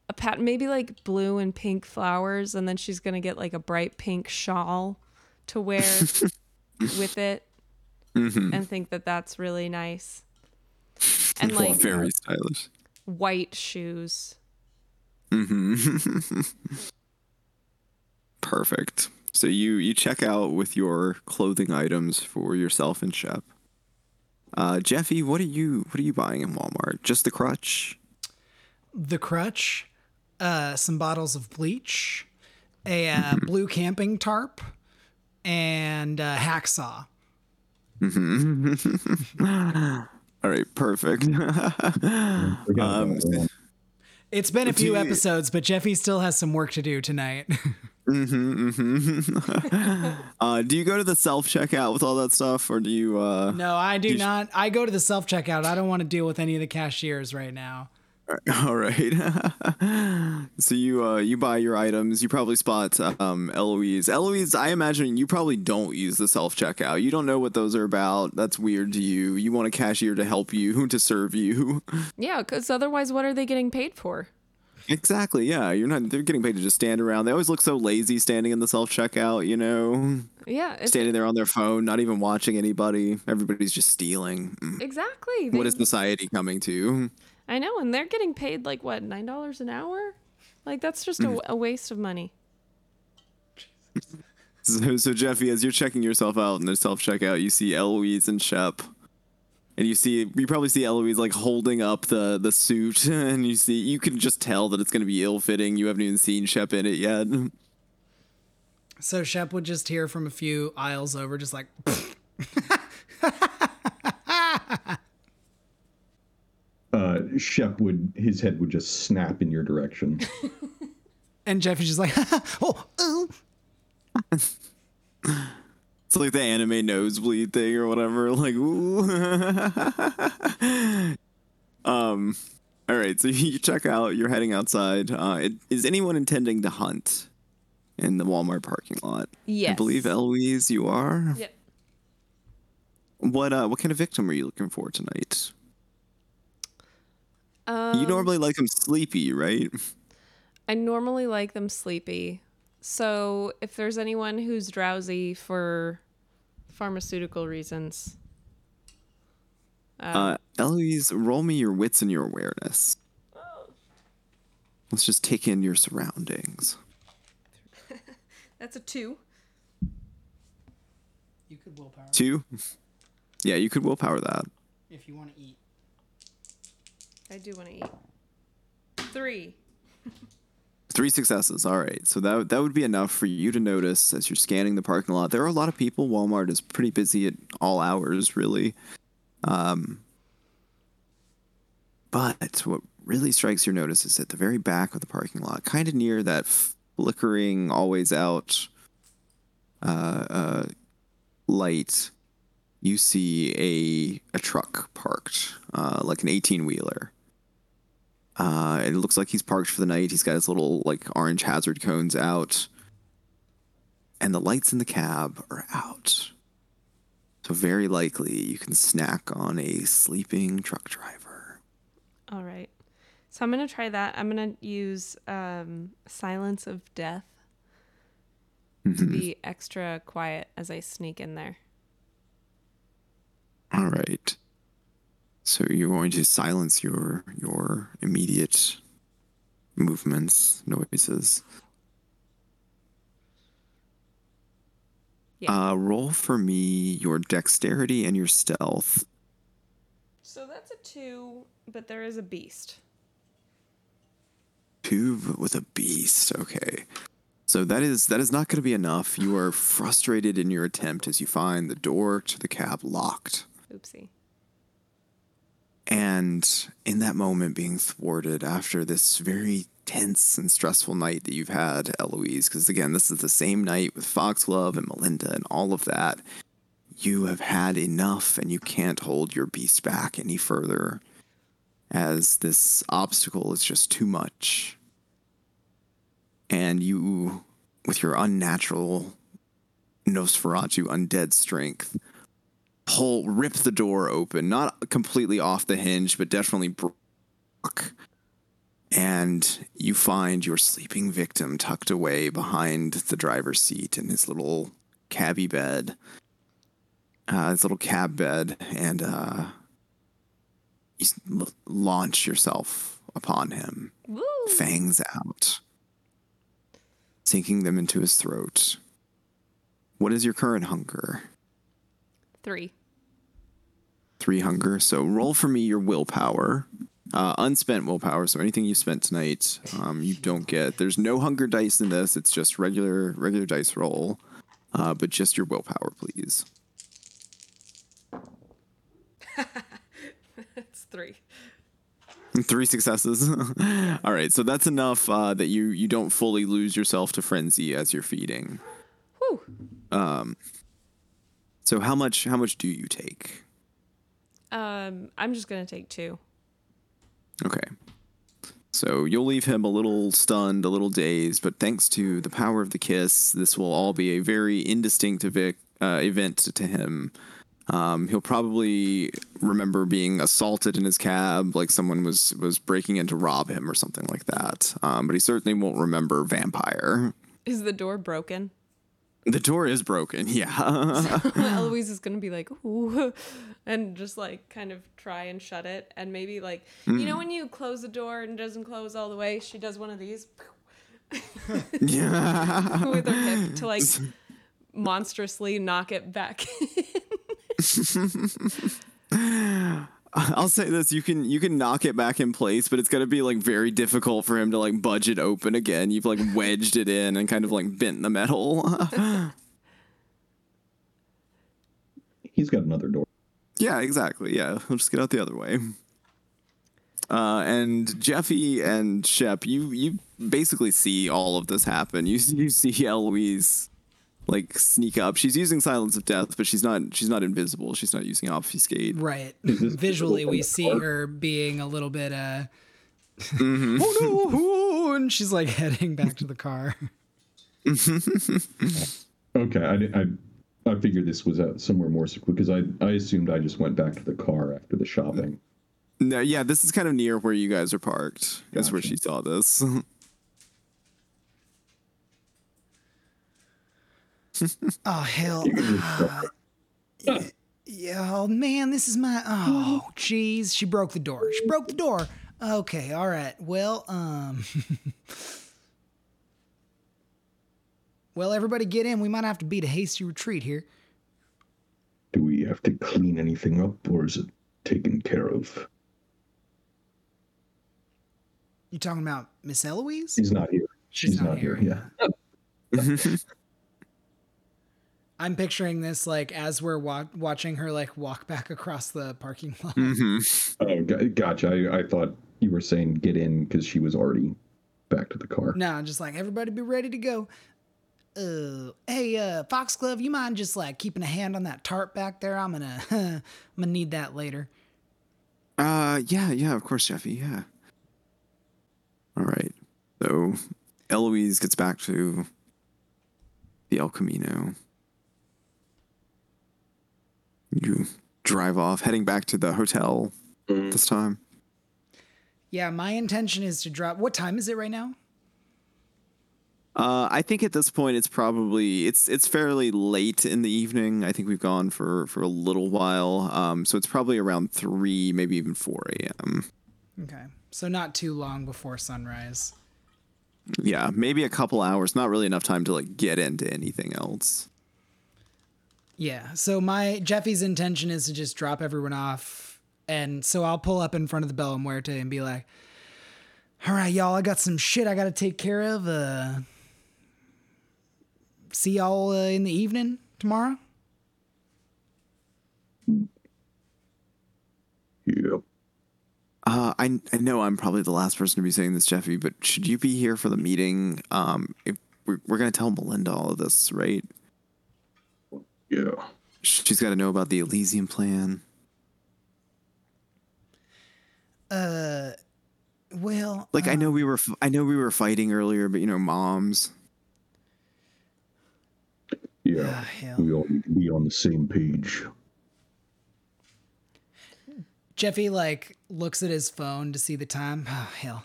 a pat maybe like blue and pink flowers, and then she's gonna get like a bright pink shawl to wear <laughs> with it Mhm. and think that that's really nice. And like very stylish. White shoes. hmm <laughs> Perfect. So you you check out with your clothing items for yourself and Shep. Uh, Jeffy, what are you what are you buying in Walmart? Just the crutch? The crutch, uh, some bottles of bleach, a uh, blue camping tarp, and uh, hacksaw. <laughs> All right, perfect. <laughs> Um. It's been a few episodes, but Jeffy still has some work to do tonight. <laughs> hmm hmm <laughs> uh, do you go to the self checkout with all that stuff, or do you? Uh, no, I do You sh- not. I go to the self checkout. I don't want to deal with any of the cashiers right now. <laughs> All right. <laughs> so you uh, you buy your items. You probably spot um, Eloise. Eloise, I imagine you probably don't use the self checkout. You don't know what those are about. That's weird to you. You want a cashier to help you, who <laughs> to serve you. Yeah, because otherwise, what are they getting paid for? exactly. Yeah. You're not. They're getting paid to just stand around. They always look so lazy standing in the self checkout. You know, Yeah, standing there on their phone, not even watching anybody. Everybody's just stealing. Mm. exactly. What They- is society coming to? I know, and they're getting paid like what nine dollars an hour? Like that's just a, mm. a waste of money. <laughs> So, so Jeffy, as you're checking yourself out in the self checkout, you see Eloise and Shep, and you see you probably see Eloise like holding up the the suit, <laughs> and you see you can just tell that it's going to be ill fitting. You haven't even seen Shep in it yet. So Shep would just hear from a few aisles over, just like, <laughs> Uh, Shep would his head would just snap in your direction. <laughs> and Jeff is just like, <laughs> oh, ooh. It's like the anime nosebleed thing or whatever. <laughs> Like, ooh. um, all right. So you check out. You're heading outside. Uh, it, is anyone intending to hunt in the Walmart parking lot? I believe Eloise, you are. Yep. What uh, what kind of victim are you looking for tonight? Um, you normally like them sleepy, right? <laughs> I normally like them sleepy. So if there's anyone who's drowsy for pharmaceutical reasons, Uh, Eloise, roll me your wits and your awareness. Let's just take in your surroundings. <laughs> that's a two. You could willpower Two. <laughs> Yeah, you could willpower that. if you want to eat. I do want to eat. Three. <laughs> Three successes. All right. So that that would be enough for you to notice as you're scanning the parking lot. There are a lot of people. Walmart is pretty busy at all hours, really. Um, but what really strikes your notice is at the very back of the parking lot, kind of near that flickering, always out uh, uh, light, you see a a truck parked, uh, like an 18 wheeler. Uh, it looks like he's parked for the night. He's got his little like orange hazard cones out, and the lights in the cab are out. So very likely you can snack on a sleeping truck driver. All right. So I'm gonna try that. I'm gonna use um, silence of death to be extra quiet as I sneak in there. All right. So you're going to silence your your immediate movements, noises. Yeah. Uh, roll for me your dexterity and your stealth. So that's a two, but there is a beast. Two with a beast. Okay. So that is that is not going to be enough. You are frustrated in your attempt as you find the door to the cab locked. Oopsie. And in that moment, being thwarted after this very tense and stressful night that you've had, Eloise, because again, this is the same night with Foxglove and Melinda and all of that. You have had enough and you can't hold your beast back any further as this obstacle is just too much. And you, with your unnatural Nosferatu undead strength, pull rip the door open not completely off the hinge but definitely broke and you find your sleeping victim tucked away behind the driver's seat in his little cabby bed uh, his little cab bed and uh, you l- launch yourself upon him Woo! fangs out sinking them into his throat what is your current hunger Three. Three hunger. So roll for me your willpower, uh, unspent willpower. So anything you spent tonight, um, you don't get. There's no hunger dice in this. It's just regular regular dice roll, uh, but just your willpower, please. <laughs> It's three. Three successes. <laughs> All right, so that's enough uh, that you you don't fully lose yourself to frenzy as you're feeding. Whew. So how much how much do you take? Um, I'm just gonna take two. Okay. So you'll leave him a little stunned, a little dazed, but thanks to the power of the kiss, this will all be a very indistinct evic- uh, event to him. Um, he'll probably remember being assaulted in his cab, like someone was was breaking in to rob him or something like that. Um, but he certainly won't remember vampire. Is the door broken? The door is broken, <laughs> yeah. <laughs> <laughs> Eloise is gonna be like, ooh, and just like kind of try and shut it, and maybe like, you know, mm. when you close the door and it doesn't close all the way, she does one of these yeah. with her hip to like monstrously knock it back. <laughs> I'll say this: you can you can knock it back in place, but it's gonna be like very difficult for him to like budge it open again. You've like wedged it in and kind of like bent the metal. <laughs> He's got another door. yeah, exactly. Yeah, we'll just get out the other way. Uh, and Jeffy and Shep, you you basically see all of this happen. You you see Eloise like sneak up. She's using Silence of Death, but she's not she's not invisible. She's not using Obfuscate. Right. Visually, we see car? her being a little bit, uh, Mm-hmm. oh no, oh, and she's like heading back to the car. <laughs> Okay, I, I, I figured this was at somewhere more secluded because I, I assumed I just went back to the car after the shopping. No, yeah, this is kind of near where you guys are parked. That's where she saw this. <laughs> <laughs> Oh hell. You Yeah, oh man, this is my oh jeez. She broke the door. She broke the door. Okay, all right. Well, um <laughs> Well, everybody get in. We might have to beat a hasty retreat here. Do we have to clean anything up, or is it taken care of? You talking about Miss Eloise? She's not here. She's, not, here. Yeah. <laughs> I'm picturing this like as we're wa- watching her like walk back across the parking lot. hmm Oh, g- gotcha. I, I thought you were saying get in because she was already back to the car. No, I'm just like everybody be ready to go. Uh, hey, uh, Foxglove, you mind just like keeping a hand on that tarp back there? I'm gonna, <laughs> I'm gonna need that later. Uh, yeah, yeah, of course, Jeffy, yeah. All right. So Eloise gets back to the El Camino. You drive off, heading back to the hotel this time. Yeah, my intention is to drop. What time is it right now? Uh, I think at this point it's probably it's it's fairly late in the evening. I think we've gone for for a little while. Um, so it's probably around three, maybe even four a.m. Okay, so not too long before sunrise. Yeah, maybe a couple hours. Not really enough time to like get into anything else. Yeah. So my Jeffy's intention is to just drop everyone off, and so I'll pull up in front of the Bella Muerte and be like, "All right, y'all, I got some shit I got to take care of. Uh, see y'all uh, in the evening tomorrow." Yep. Uh, I I know I'm probably the last person to be saying this, Jeffy, but should you be here for the meeting? Um, if we're, we're gonna tell Melinda all of this, right? Yeah. She's got to know about the Elysium plan. Uh, well, Like I uh, know we were f- I know we were fighting earlier, but you know, moms. Yeah. ah. We all need to be on the same page. Jeffy like looks at his phone to see the time. Oh hell.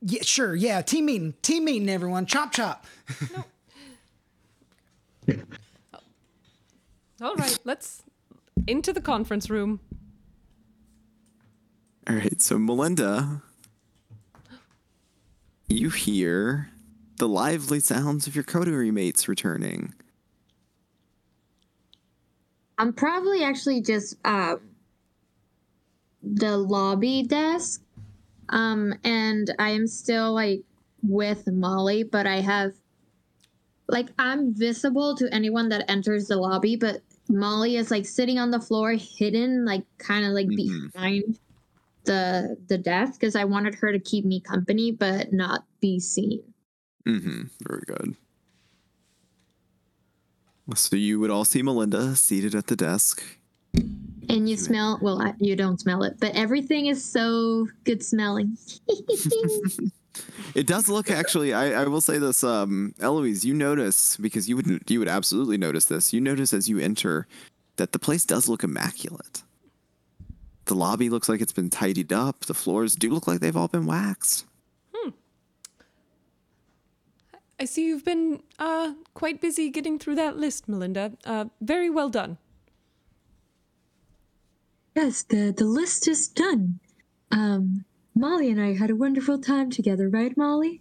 Yeah, sure. Yeah, team meeting. Team meeting everyone. Chop chop. <laughs> <laughs> All right, let's into the conference room. All right, so Melinda, you hear the lively sounds of your coterie mates returning. I'm probably actually just uh, the lobby desk. Um, and I am still like with Molly, but I have like I'm visible to anyone that enters the lobby, but Molly is like sitting on the floor, hidden, like kind of like Mhm. behind the the desk because I wanted her to keep me company, but not be seen. Mm-hmm. Very good. So you would all see Melinda seated at the desk. And you smell well, I, you don't smell it, but everything is so good smelling. <laughs> <laughs> It does look actually. I, I will say this, um, Eloise. You notice because you would you would absolutely notice this. You notice as you enter that the place does look immaculate. The lobby looks like it's been tidied up. The floors do look like they've all been waxed. Hmm. I see you've been uh, quite busy getting through that list, Melinda. Uh, very well done. Yes, the, the list is done. Um, Molly and I had a wonderful time together, right, Molly?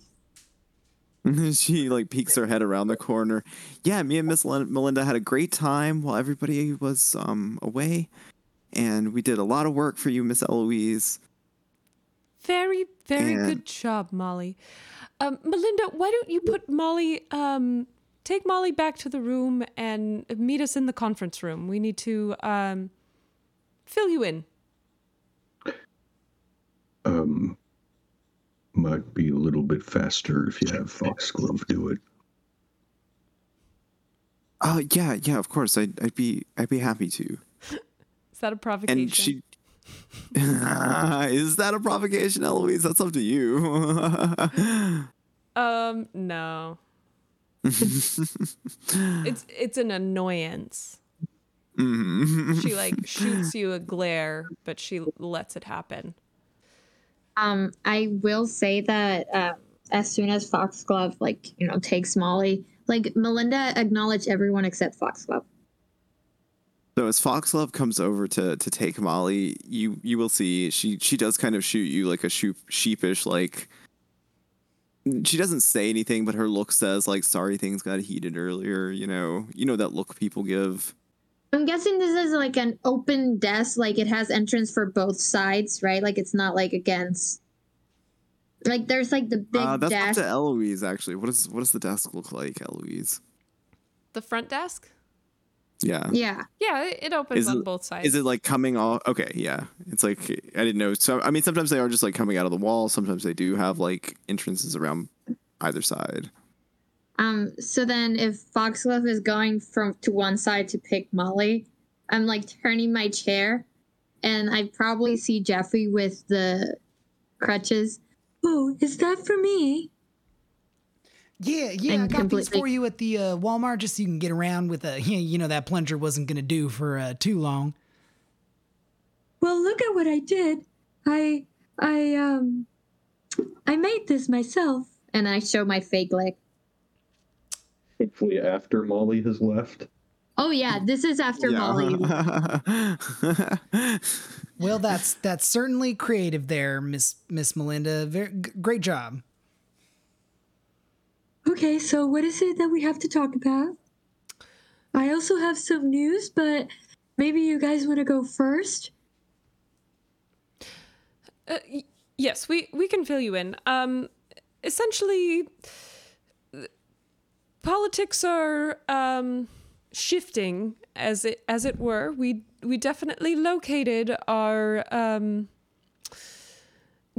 <laughs> she like peeks her head around the corner. Yeah, me and Miss Melinda had a great time while everybody was um away. and we did a lot of work for you, Miss Eloise. Very, very And- good job, Molly. Um, Melinda, why don't you put Molly, um, take Molly back to the room and meet us in the conference room? We need to um, fill you in. Um, might be a little bit faster if you have Foxglove do it. Oh yeah, yeah, of course. I'd, I'd be I'd be happy to. Is that a provocation? And she <laughs> is that a provocation, Eloise? That's up to you. <laughs> Um, no. <laughs> it's it's an annoyance. Mhm. She like shoots you a glare, but she lets it happen. Um, I will say that um, as soon as Foxglove, like you know, takes Molly, like Melinda acknowledged everyone except Foxglove. So as Foxglove comes over to to take Molly, you you will see she she does kind of shoot you like a sheep, sheepish like. She doesn't say anything, but her look says like sorry things got heated earlier. You know, you know that look people give. I'm guessing this is like an open desk, like it has entrance for both sides, right? Like it's not like against. Like there's like the big Uh, that's desk. up to Eloise actually. What does what does the desk look like, Eloise? The front desk? Yeah. yeah. Yeah, it, it opens Is on it- both sides. Is it like coming off? Okay, yeah. It's like I didn't know. So I mean, sometimes they are just like coming out of the wall. Sometimes they do have like entrances around either side. Um. So then, if Foxglove is going from to one side to pick Molly, I'm like turning my chair, and I probably see Jeffrey with the crutches. Oh, is that for me? Yeah, yeah, I And got these for you at the uh, Walmart just so you can get around with a, <laughs> you know, that plunger wasn't going to do for uh, too long. Well, look at what I did. I, I, um, I made this myself. And I show my fake leg. Hopefully, after Molly has left. Oh yeah, this is after Molly. <laughs> Well, that's that's certainly creative there, Miss Miss Melinda. Very g- great job. Okay, so what is it that we have to talk about? I also have some news, but maybe you guys want to go first? Uh, y- yes, we we can fill you in. Um, essentially, th- politics are um, shifting as it as it were. We we definitely located our um,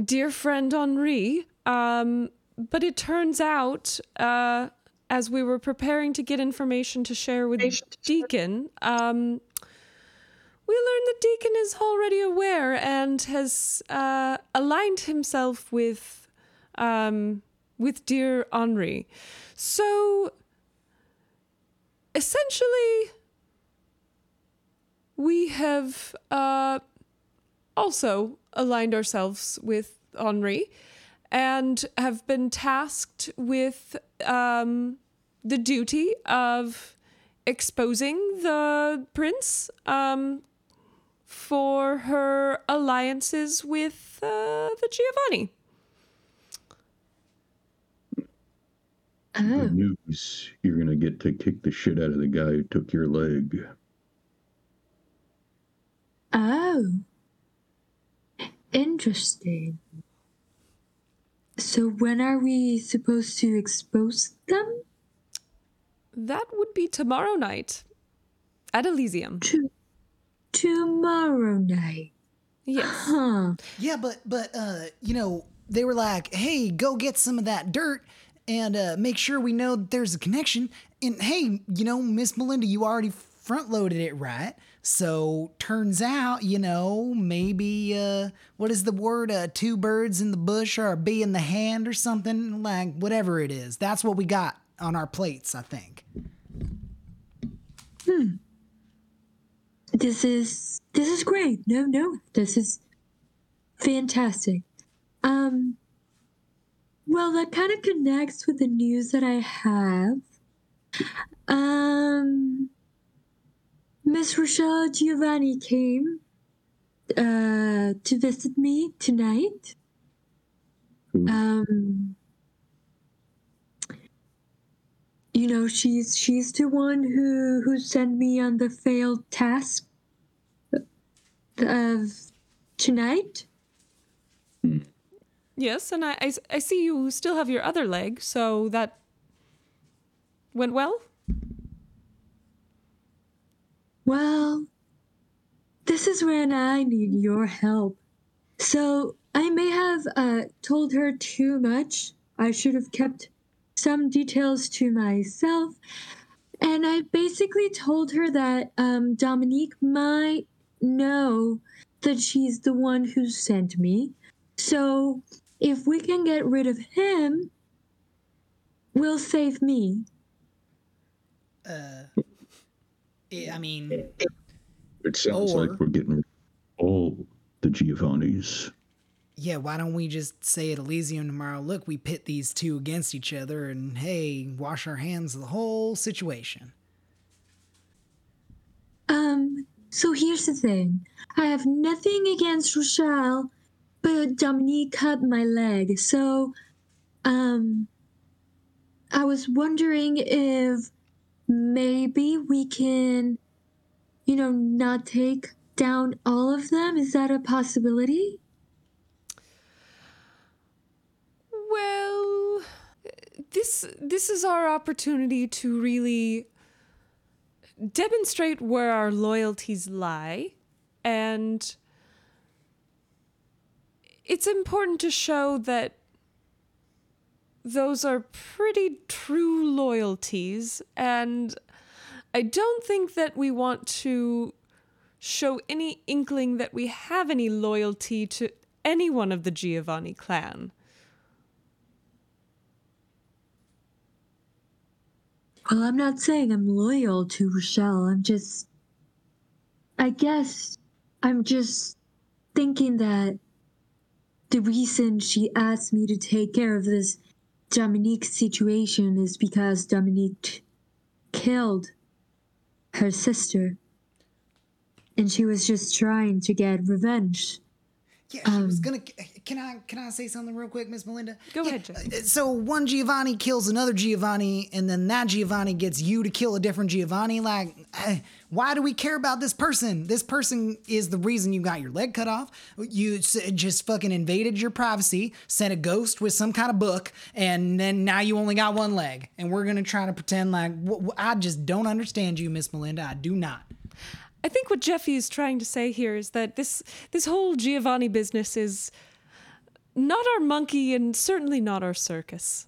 dear friend Henri. Um, but it turns out, uh, as we were preparing to get information to share with Deacon, um, we learned that Deacon is already aware and has uh, aligned himself with um, with dear Henri. So essentially, we have uh, also aligned ourselves with Henri and have been tasked with um, the duty of exposing the prince um, for her alliances with uh, the Giovanni. Oh. Good news. You're gonna get to kick the shit out of the guy who took your leg. Oh. Interesting. So when are we supposed to expose them? That would be tomorrow night at Elysium. To tomorrow night. Yes. Huh. Yeah, but but uh, you know, they were like, "Hey, go get some of that dirt and uh, make sure we know there's a connection." And hey, you know, Miss Melinda, you already front loaded it, right? So turns out, you know, maybe uh, what is the word? Uh, two birds in the bush or a bee in the hand or something like whatever it is. That's what we got on our plates, I think. Hmm. This is this is great. No, no, this is fantastic. Um well that kind of connects with the news that I have. Um Miss Rochelle Giovanni came uh to visit me tonight. Who- Um you know she's she's the one who who sent me on the failed task of tonight? Yes, and I, I, I see you still have your other leg, so that went well? Well, this is when I need your help. So I may have uh, told her too much. I should have kept some details to myself. And I basically told her that um, Dominique might know that she's the one who sent me. So if we can get rid of him, we'll save me. Uh, I I mean, It sounds Or- like we're getting all the Giovannis. yeah, why don't we just say at Elysium tomorrow, look, we pit these two against each other and hey, wash our hands of the whole situation. Um, so here's the thing. I have nothing against Rochelle, but Dominique cut my leg. So, um, I was wondering if maybe we can, you know, not take down all of them. Is that a possibility? Well, this this is our opportunity to really demonstrate where our loyalties lie and it's important to show that those are pretty true loyalties and I don't think that we want to show any inkling that we have any loyalty to any one of the Giovanni clan. Well, I'm not saying I'm loyal to Rochelle. I'm just. I guess I'm just thinking that the reason she asked me to take care of this Dominique situation is because Dominique killed her sister. And she was just trying to get revenge. Yeah, she was Um, gonna. Can I can I say something real quick, Miss Melinda? Go Yeah, ahead, uh, So one Giovanni kills another Giovanni, and then that Giovanni gets you to kill a different Giovanni. Like, eh, why do we care about this person? This person is the reason you got your leg cut off. You just fucking invaded your privacy, sent a ghost with some kind of book, and then now you only got one leg. And we're gonna try to pretend like wh- I just don't understand you, Miss Melinda. I do not. I think what Jeffy is trying to say here is that this this whole Giovanni business is not our monkey and certainly not our circus.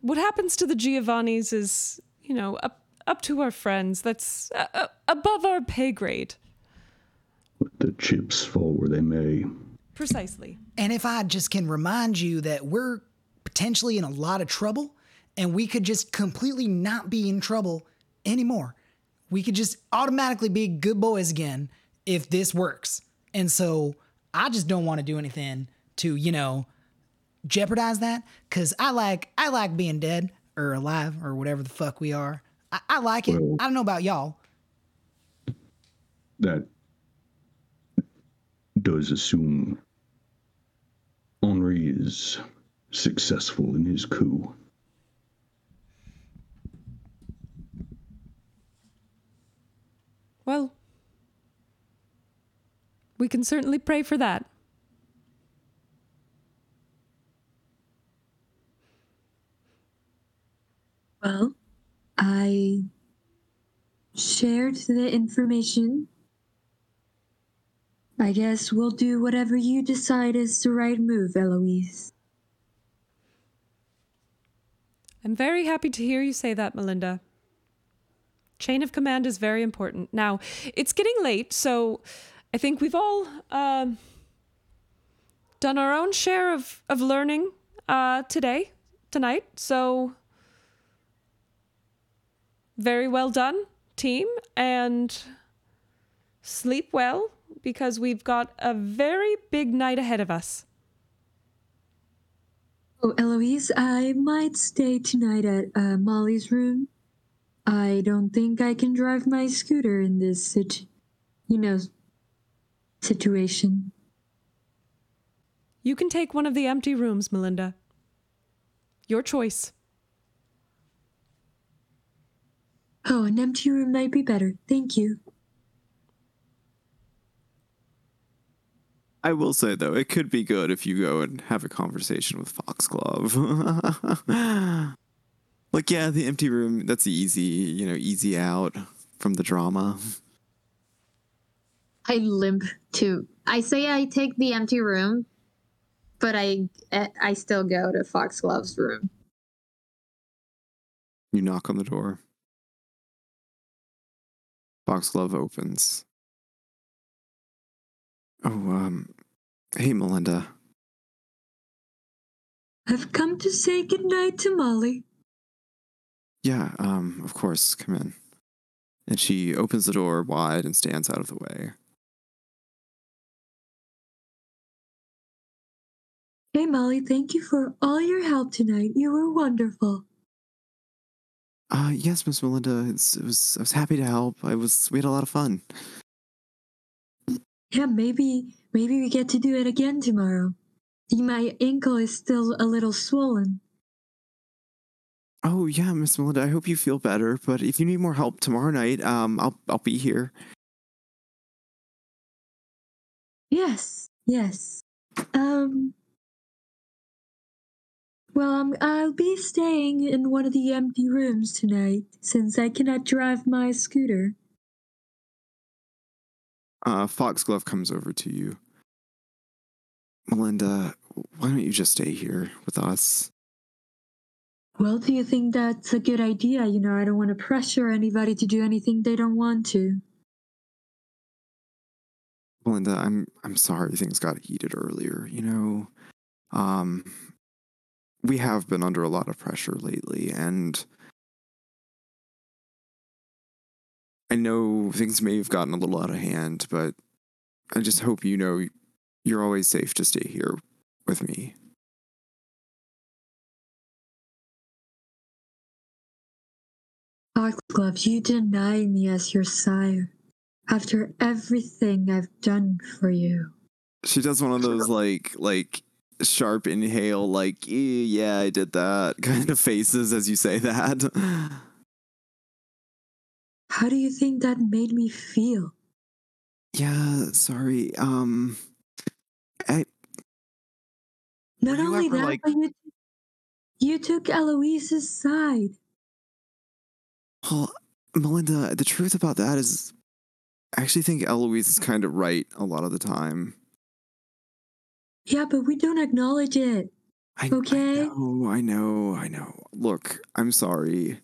What happens to the Giovannis is, you know, up up to our friends. That's uh, uh, above our pay grade. Let the chips fall where they may. Precisely. And if I just can remind you that we're potentially in a lot of trouble and we could just completely not be in trouble anymore. We could just automatically be good boys again if this works. And so I just don't want to do anything to, you know, jeopardize that cuz I like I like being dead or alive or whatever the fuck we are. I, I like it. Well- I don't know about y'all. That does assume Henri is successful in his coup. Well, we can certainly pray for that. Well, I shared the information. I guess we'll do whatever you decide is the right move, Eloise. I'm very happy to hear you say that, Melinda. Chain of command is very important. Now, it's getting late, so I think we've all um, done our own share of, of learning uh, today, tonight. So, very well done, team, and sleep well because we've got a very big night ahead of us. Oh, Eloise, I might stay tonight at uh, Molly's room. I don't think I can drive my scooter in this situ- you know, situation. You can take one of the empty rooms, Melinda. Your choice. Oh, an empty room might be better. Thank you. I will say though, it could be good if you go and have a conversation with Foxglove. <laughs> like, yeah, the empty room, that's the easy, you know, easy out from the drama. I limp to. I say I take the empty room, but I I still go to Foxglove's room. You knock on the door. Foxglove opens. Oh, um, hey, Melinda. I've come to say goodnight to Molly. Yeah, um, of course, come in. And she opens the door wide and stands out of the way. Hey, Molly, thank you for all your help tonight. You were wonderful. Uh, yes, Miss Melinda. It's, it was. I was happy to help. I was. We had a lot of fun. Yeah, maybe maybe we get to do it again tomorrow. My ankle is still a little swollen. Oh yeah, Miss Melinda. I hope you feel better. But if you need more help tomorrow night, um, I'll I'll be here. Yes, yes. Um. Well, um, I'll be staying in one of the empty rooms tonight since I cannot drive my scooter. Uh, Foxglove comes over to you. Melinda, why don't you just stay here with us? Well, do you think that's a good idea? You know, I don't want to pressure anybody to do anything they don't want to. Melinda, I'm I'm sorry things got heated earlier. You know, um, we have been under a lot of pressure lately, and I know things may have gotten a little out of hand, but I just hope you know you're always safe to stay here with me. Foxglove, you deny me as your sire after everything I've done for you. She does one of those like like sharp inhale, like "Eh, yeah, I did that <laughs> kind of faces as you say that. How do you think that made me feel? yeah, sorry. Um, I Not only ever, that, like- but you, you took Eloise's side. Well, Melinda. The truth about that is, I actually think Eloise is kind of right a lot of the time. Yeah, but we don't acknowledge it. I, Okay. I know, I know, I know. Look, I'm sorry.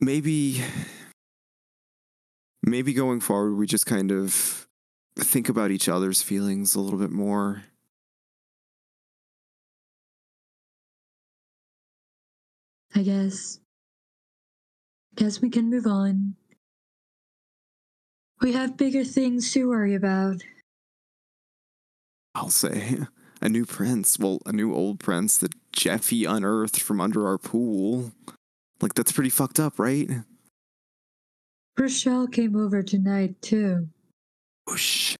Maybe, maybe going forward, we just kind of think about each other's feelings a little bit more. I guess. Guess we can move on. We have bigger things to worry about. I'll say a new prince. Well, a new old prince that Jeffy unearthed from under our pool. Like that's pretty fucked up, right? Rochelle came over tonight, too. Oh shit!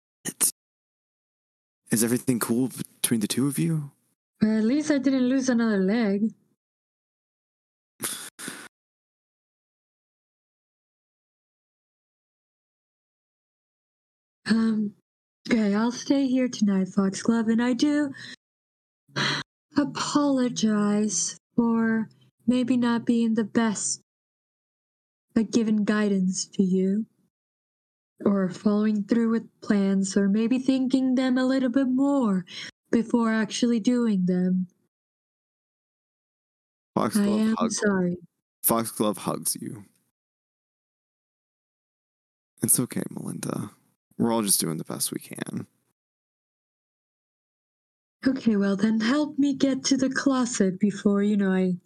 Is everything cool between the two of you? Or at least I didn't lose another leg. Okay, I'll stay here tonight, Foxglove, and I do apologize for maybe not being the best at giving guidance to you, or following through with plans, or maybe thinking them a little bit more before actually doing them. Foxglove I am hugs. sorry. Foxglove hugs you. It's okay, Melinda. We're all just doing the best we can. Okay, well then help me get to the closet before, you know, I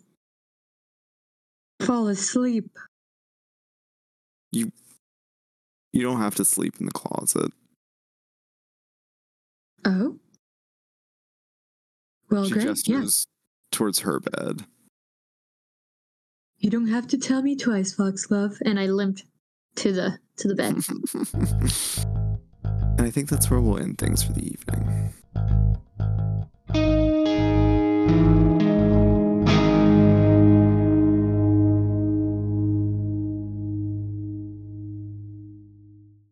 fall asleep. You you don't have to sleep in the closet. Oh? Well, she great. Yeah. gestures towards her bed. You don't have to tell me twice, Foxglove. And I limped to the to the bed. <laughs> And I think that's where we'll end things for the evening.